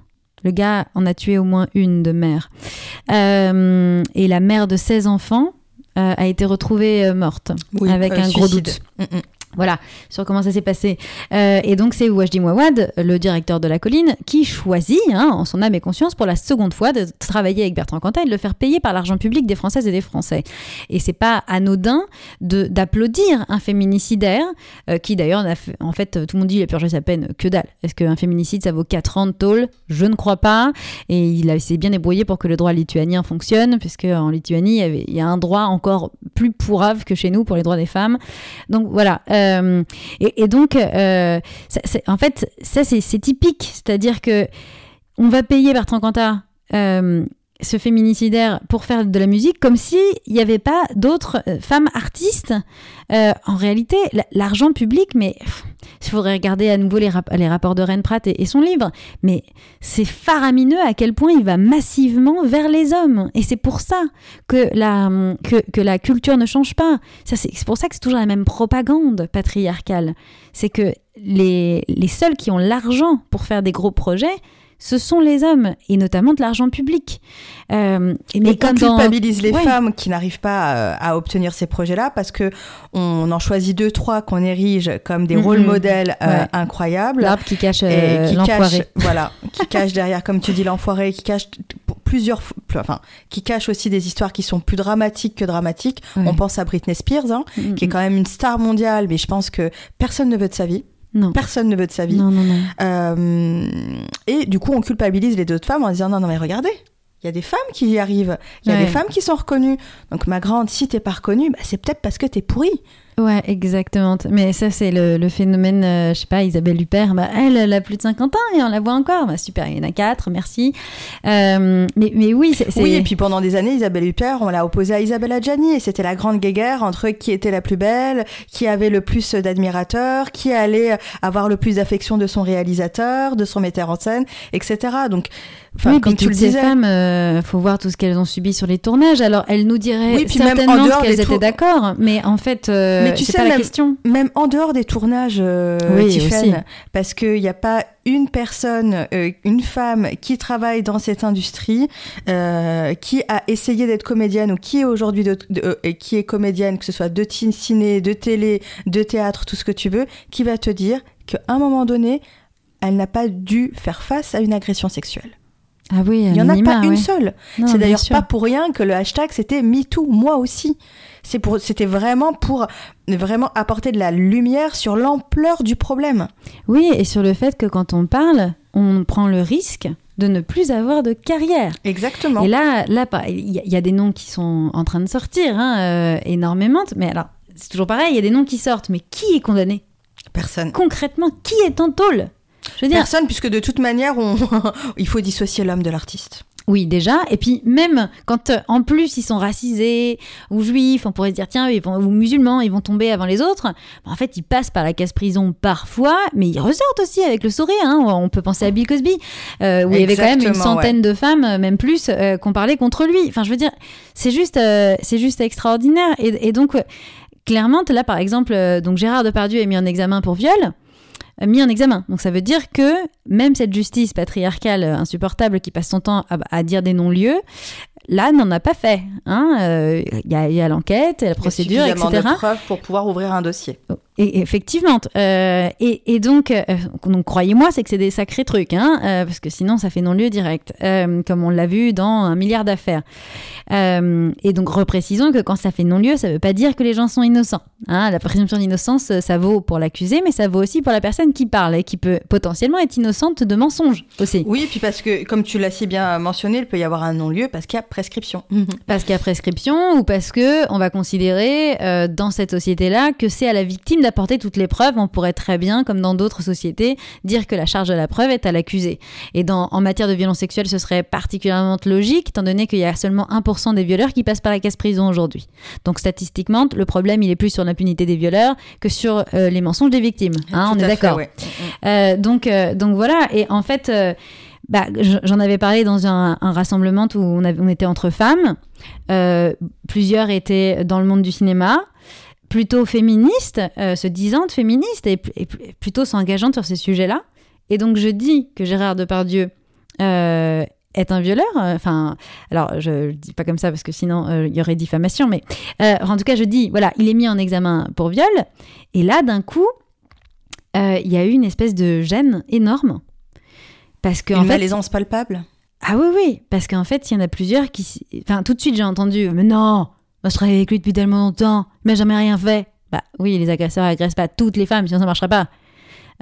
Le gars en a tué au moins une de mère. Euh, et la mère de 16 enfants euh, a été retrouvée euh, morte. Avec un gros doute. Mm, mm. Voilà, sur comment ça s'est passé. Euh, et donc, c'est Wajdi Mouawad, le directeur de la colline, qui choisit, hein, en son âme et conscience, pour la seconde fois, de travailler avec Bertrand Cantat et de le faire payer par l'argent public des Françaises et des Français. Et c'est pas anodin d'applaudir un féminicidaire, euh, qui d'ailleurs, en fait, tout le monde dit il a purgé sa peine, que dalle. Est-ce qu'un féminicide, ça vaut 4 ans de tôle? Je ne crois pas. Et il s'est bien débrouillé pour que le droit lituanien fonctionne, puisque en Lituanie, il y, avait- il y a un droit encore plus pourrave que chez nous pour les droits des femmes. Donc voilà. Euh, et, et donc, euh, en fait, ça c'est typique, c'est-à-dire que on va payer Bertrand Cantat. euh, ce féminicidaire pour faire de la musique comme s'il n'y avait pas d'autres euh, femmes artistes. Euh, en réalité, la- l'argent public, mais il faudrait regarder à nouveau les, rap- les rapports de Ren Pratt et, et son livre, mais c'est faramineux à quel point il va massivement vers les hommes. Et c'est pour ça que la, que, la culture ne change pas. C'est pour ça que c'est toujours la même propagande patriarcale. C'est que les, les seuls qui ont l'argent pour faire des gros projets, ce sont les hommes, et notamment de l'argent public. Euh, et on dans- culpabilise les Ouais. femmes qui n'arrivent pas à, à obtenir ces projets-là parce que on en choisit deux, trois qu'on érige comme des rôles modèles euh, Ouais. incroyables. l'arbre qui cache euh, l'enfoiré. voilà, qui cache derrière, comme tu dis, l'enfoiré, qui cache plusieurs, enfin, qui cache aussi des histoires qui sont plus dramatiques que dramatiques. Ouais. On pense à Britney Spears, hein, qui est quand même une star mondiale, mais je pense que personne ne veut de sa vie. Non. Personne ne veut de sa vie. Non, non, non. Euh, et du coup, on culpabilise les autres femmes en disant non, non, mais regardez, il y a des femmes qui y arrivent, il y a Ouais. des femmes qui sont reconnues. Donc, ma grande, si t'es pas reconnue, bah, c'est peut-être parce que t'es pourrie. Ouais, exactement. Mais ça, c'est le, le phénomène, euh, je sais pas, Isabelle Huppert, bah, elle, elle a plus de 50 ans et on la voit encore. Bah, super, il y en a quatre, merci. Euh, mais, mais oui, c'est. Oui, et puis pendant des années, Isabelle Huppert, on l'a opposée à Isabelle Adjani, et c'était la grande guéguerre entre qui était la plus belle, qui avait le plus d'admirateurs, qui allait avoir le plus d'affection de son réalisateur, de son metteur en scène, etc. Donc, enfin, oui, comme puis tu toutes le ces disais. femmes, euh, faut voir tout ce qu'elles ont subi sur les tournages. Alors, elles nous diraient Oui, certainement qu'elles étaient d'accord, mais en fait, euh, Mais tu c'est sais, pas la même- question. Même en dehors des tournages, euh, Oui, Tiffen, aussi. parce qu'il n'y a pas une personne, euh, une femme qui travaille dans cette industrie, euh, qui a essayé d'être comédienne ou qui est aujourd'hui de- de- euh, et qui est comédienne, que ce soit de ciné, de télé, de théâtre, tout ce que tu veux, qui va te dire qu'à un moment donné, elle n'a pas dû faire face à une agression sexuelle. Ah oui, Il n'y en a pas une seule. C'est d'ailleurs pas pour rien que le hashtag c'était MeToo, moi aussi. C'est pour, c'était vraiment pour vraiment apporter de la lumière sur l'ampleur du problème. Oui, et sur le fait que quand on parle, on prend le risque de ne plus avoir de carrière. Exactement. Et là, là, pas- il y, a- il y a des noms qui sont en train de sortir, hein, euh, énormément. Mais alors, c'est toujours pareil, il y a des noms qui sortent, mais qui est condamné? Personne. Concrètement, qui est en tôle? Je veux dire, Personne, puisque de toute manière, on... il faut dissocier l'homme de l'artiste. Oui, déjà. Et puis même quand euh, en plus ils sont racisés ou juifs, on pourrait se dire tiens, ils vont, ou musulmans, ils vont tomber avant les autres. Bah, en fait, ils passent par la case prison parfois, mais ils ressortent aussi avec le sourire. Hein. On peut penser à Bill Cosby, euh, où il y avait quand même une centaine de femmes, euh, même plus, qu'on parlait contre lui. Enfin, je veux dire, c'est juste, c'est juste extraordinaire. Et, et donc, clairement, là, par exemple, donc Gérard Depardieu est mis en examen pour viol mis en examen. Donc ça veut dire que même cette justice patriarcale insupportable qui passe son temps à, dire des non-lieux, là n'en a pas fait. Il hein. euh, y a, y a l'enquête, la procédure, etc. de preuves pour pouvoir ouvrir un dossier. Et, effectivement. Euh, et, et, donc, euh, donc croyez-moi, c'est que c'est des sacrés trucs, hein, euh, parce que sinon, ça fait non-lieu direct, comme on l'a vu dans un milliard d'affaires. Et donc, reprécisons que quand ça fait non-lieu, ça ne veut pas dire que les gens sont innocents. Hein. La présomption d'innocence, ça vaut pour l'accusé, mais ça vaut aussi pour la personne qui parle et qui peut potentiellement être innocente de mensonges aussi. Oui, et puis parce que, comme tu l'as si bien mentionné, il peut y avoir un non-lieu parce qu'il y a prescription. Parce qu'il y a prescription ou parce que on va considérer dans cette société-là que c'est à la victime apporter toutes les preuves, on pourrait très bien, comme dans d'autres sociétés, dire que la charge de la preuve est à l'accusé. Et dans, en matière de violence sexuelle, ce serait particulièrement logique, étant donné qu'il y a seulement 1% des violeurs qui passent par la casse prison aujourd'hui. Donc statistiquement, le problème, il est plus sur l'impunité des violeurs que sur euh, les mensonges des victimes. Hein, on est d'accord. Euh, donc, euh, donc voilà. Et en fait. Bah, j'en avais parlé dans un, rassemblement où on, on, était entre femmes. plusieurs étaient dans le monde du cinéma plutôt féministe, euh, se disant féministe et, plutôt s'engageant sur ces sujets-là. Et donc je dis que Gérard Depardieu euh, est un violeur. Euh, enfin, alors je ne dis pas comme ça parce que sinon il y aurait diffamation, mais en tout cas je dis, voilà, il est mis en examen pour viol. Et là, d'un coup, il y a eu une espèce de gêne énorme. Parce que, une en fait, malaisance palpable? Ah oui, oui, parce qu'en fait, il y en a plusieurs qui... Enfin, tout de suite, j'ai entendu, mais non, je travaille avec lui depuis tellement longtemps, mais jamais rien fait. Bah oui, les agresseurs agressent pas toutes les femmes, sinon ça marcherait pas.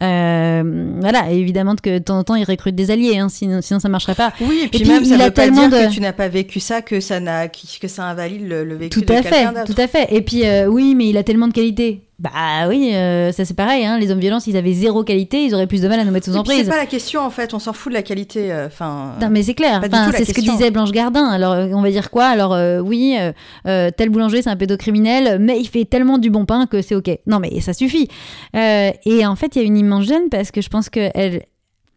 Euh, voilà, évidemment que de temps en temps ils recrutent des alliés, hein, sinon, sinon ça marcherait pas. Oui, et puis, même ça veut pas dire que tu n'as pas vécu ça, que ça n'a, que ça invalide le, vécu tout de quelqu'un d'autre. Tout à fait. Et puis euh, oui, mais il a tellement de qualités. Bah oui, euh, ça c'est pareil. Hein. Les hommes violents, s'ils avaient zéro qualité, ils auraient plus de mal à nous mettre sous emprise. C'est pas la question en fait. On s'en fout de la qualité. Euh, enfin. non mais c'est clair. c'est ce que disait Blanche Gardin. Alors euh, on va dire quoi? Alors oui, tel boulanger c'est un pédocriminel, mais il fait tellement du bon pain que c'est ok. Non mais ça suffit. et en fait, il y a une immense gêne parce que je pense que elles,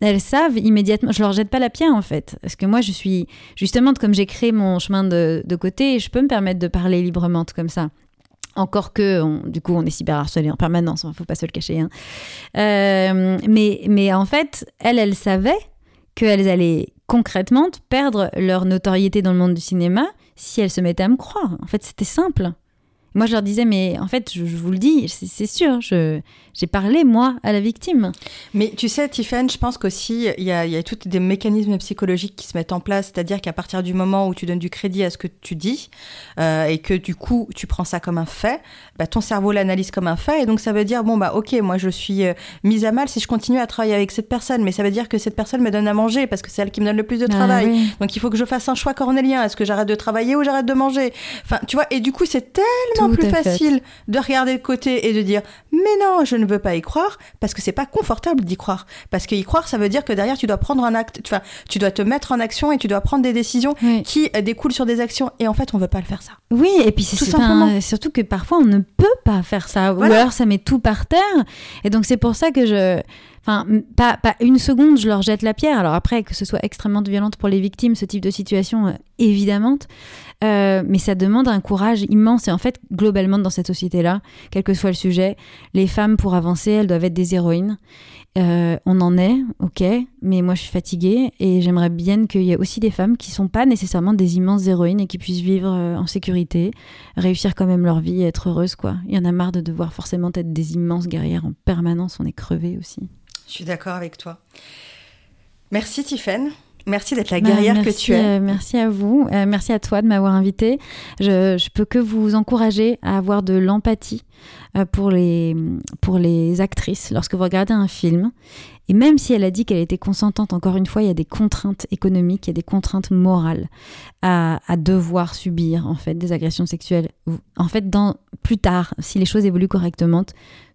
elles savent immédiatement. Je leur jette pas la pierre en fait, parce que moi je suis justement comme j'ai créé mon chemin de, de côté, je peux me permettre de parler librement comme ça. Encore que, du coup, on est cyberharcelé en permanence, il ne faut pas se le cacher. Hein. Euh, mais, mais en fait, elles, elles savaient qu'elles allaient concrètement perdre leur notoriété dans le monde du cinéma si elles se mettaient à me croire. En fait, c'était simple. Moi, je leur disais, mais en fait, je, vous le dis, c'est sûr, j'ai parlé, moi, à la victime. Mais tu sais, Tiffany, je pense qu'aussi, il y a, y a tous des mécanismes psychologiques qui se mettent en place, c'est-à-dire qu'à partir du moment où tu donnes du crédit à ce que tu dis, euh, et que du coup, tu prends ça comme un fait, bah, ton cerveau l'analyse comme un fait, et donc ça veut dire, bon, bah, ok, moi, je suis euh, mise à mal si je continue à travailler avec cette personne, mais ça veut dire que cette personne me donne à manger, parce que c'est elle qui me donne le plus de ah travail. Donc, il faut que je fasse un choix cornélien. Est-ce que j'arrête de travailler ou j'arrête de manger? Enfin, tu vois, et du coup, c'est tellement plus facile de regarder de côté et de dire mais non, je ne veux pas y croire parce que c'est pas confortable d'y croire. Parce qu'y croire, ça veut dire que derrière, tu dois prendre un acte, enfin, tu dois te mettre en action et tu dois prendre des décisions qui découlent sur des actions. Et en fait, on veut pas le faire ça. Oui, et puis c'est surtout que parfois on ne peut pas faire ça. Ou alors ça met tout par terre. Et donc c'est pour ça que je Enfin, pas, une seconde, je leur jette la pierre. Alors après, que ce soit extrêmement violente pour les victimes, ce type de situation, euh, évidemment. Euh, mais ça demande un courage immense. Et en fait, globalement, dans cette société-là, quel que soit le sujet, les femmes, pour avancer, elles doivent être des héroïnes. Euh, on en est, ok, mais moi je suis fatiguée et j'aimerais bien qu'il y ait aussi des femmes qui sont pas nécessairement des immenses héroïnes et qui puissent vivre en sécurité, réussir quand même leur vie et être heureuses, quoi. Il y en a marre de devoir forcément être des immenses guerrières en permanence, on est crevé aussi. Je suis d'accord avec toi. Merci Tiffaine. Merci d'être la bah, guerrière que tu es. Euh, merci à vous. Euh, merci à toi de m'avoir invité. Je, je peux que vous encourager à avoir de l'empathie euh, pour, les, pour les actrices lorsque vous regardez un film. Et même si elle a dit qu'elle était consentante, encore une fois, il y a des contraintes économiques, il y a des contraintes morales à, à devoir subir en fait des agressions sexuelles. En fait, dans, plus tard, si les choses évoluent correctement,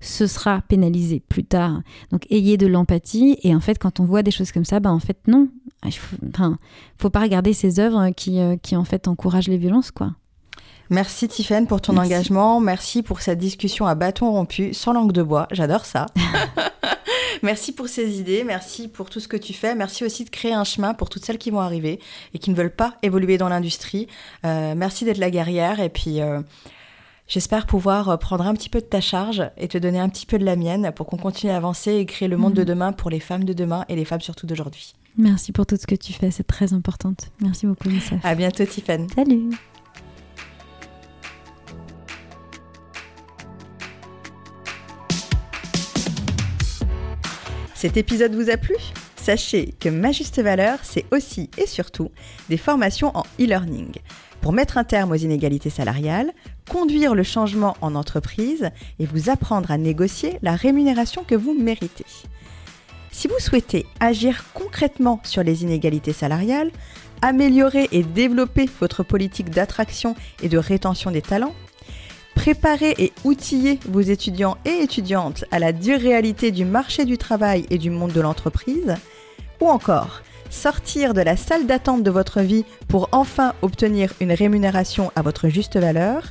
ce sera pénalisé plus tard. Donc ayez de l'empathie et en fait, quand on voit des choses comme ça, bah en fait non, il faut, enfin, faut pas regarder ces œuvres qui, euh, qui en fait encouragent les violences, quoi. Merci Tiffaine pour ton engagement. Merci pour cette discussion à bâton rompu, sans langue de bois. J'adore ça. merci pour ces idées. Merci pour tout ce que tu fais. Merci aussi de créer un chemin pour toutes celles qui vont arriver et qui ne veulent pas évoluer dans l'industrie. Euh, merci d'être la guerrière. Et puis, euh, j'espère pouvoir prendre un petit peu de ta charge et te donner un petit peu de la mienne pour qu'on continue à avancer et créer le monde de mhm. demain pour les femmes de demain et les femmes surtout d'aujourd'hui. Merci pour tout ce que tu fais. C'est très important. Merci beaucoup, Nissa. À bientôt, Tiffany. Salut. Cet épisode vous a plu? Sachez que Ma Juste Valeur, c'est aussi et surtout des formations en e-learning pour mettre un terme aux inégalités salariales, conduire le changement en entreprise et vous apprendre à négocier la rémunération que vous méritez. Si vous souhaitez agir concrètement sur les inégalités salariales, améliorer et développer votre politique d'attraction et de rétention des talents, Préparer et outiller vos étudiants et étudiantes à la dure réalité du marché du travail et du monde de l'entreprise, ou encore sortir de la salle d'attente de votre vie pour enfin obtenir une rémunération à votre juste valeur,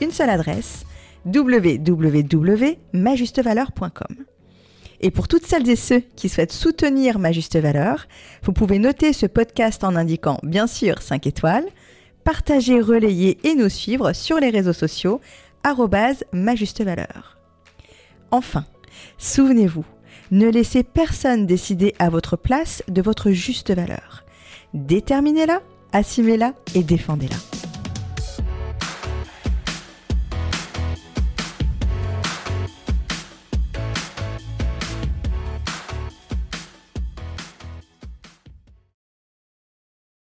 une seule adresse www.majustevaleur.com. Et pour toutes celles et ceux qui souhaitent soutenir ma juste valeur, vous pouvez noter ce podcast en indiquant bien sûr 5 étoiles, partager, relayer et nous suivre sur les réseaux sociaux ma juste valeur. Enfin, souvenez-vous, ne laissez personne décider à votre place de votre juste valeur. Déterminez-la, assumez-la et défendez-la.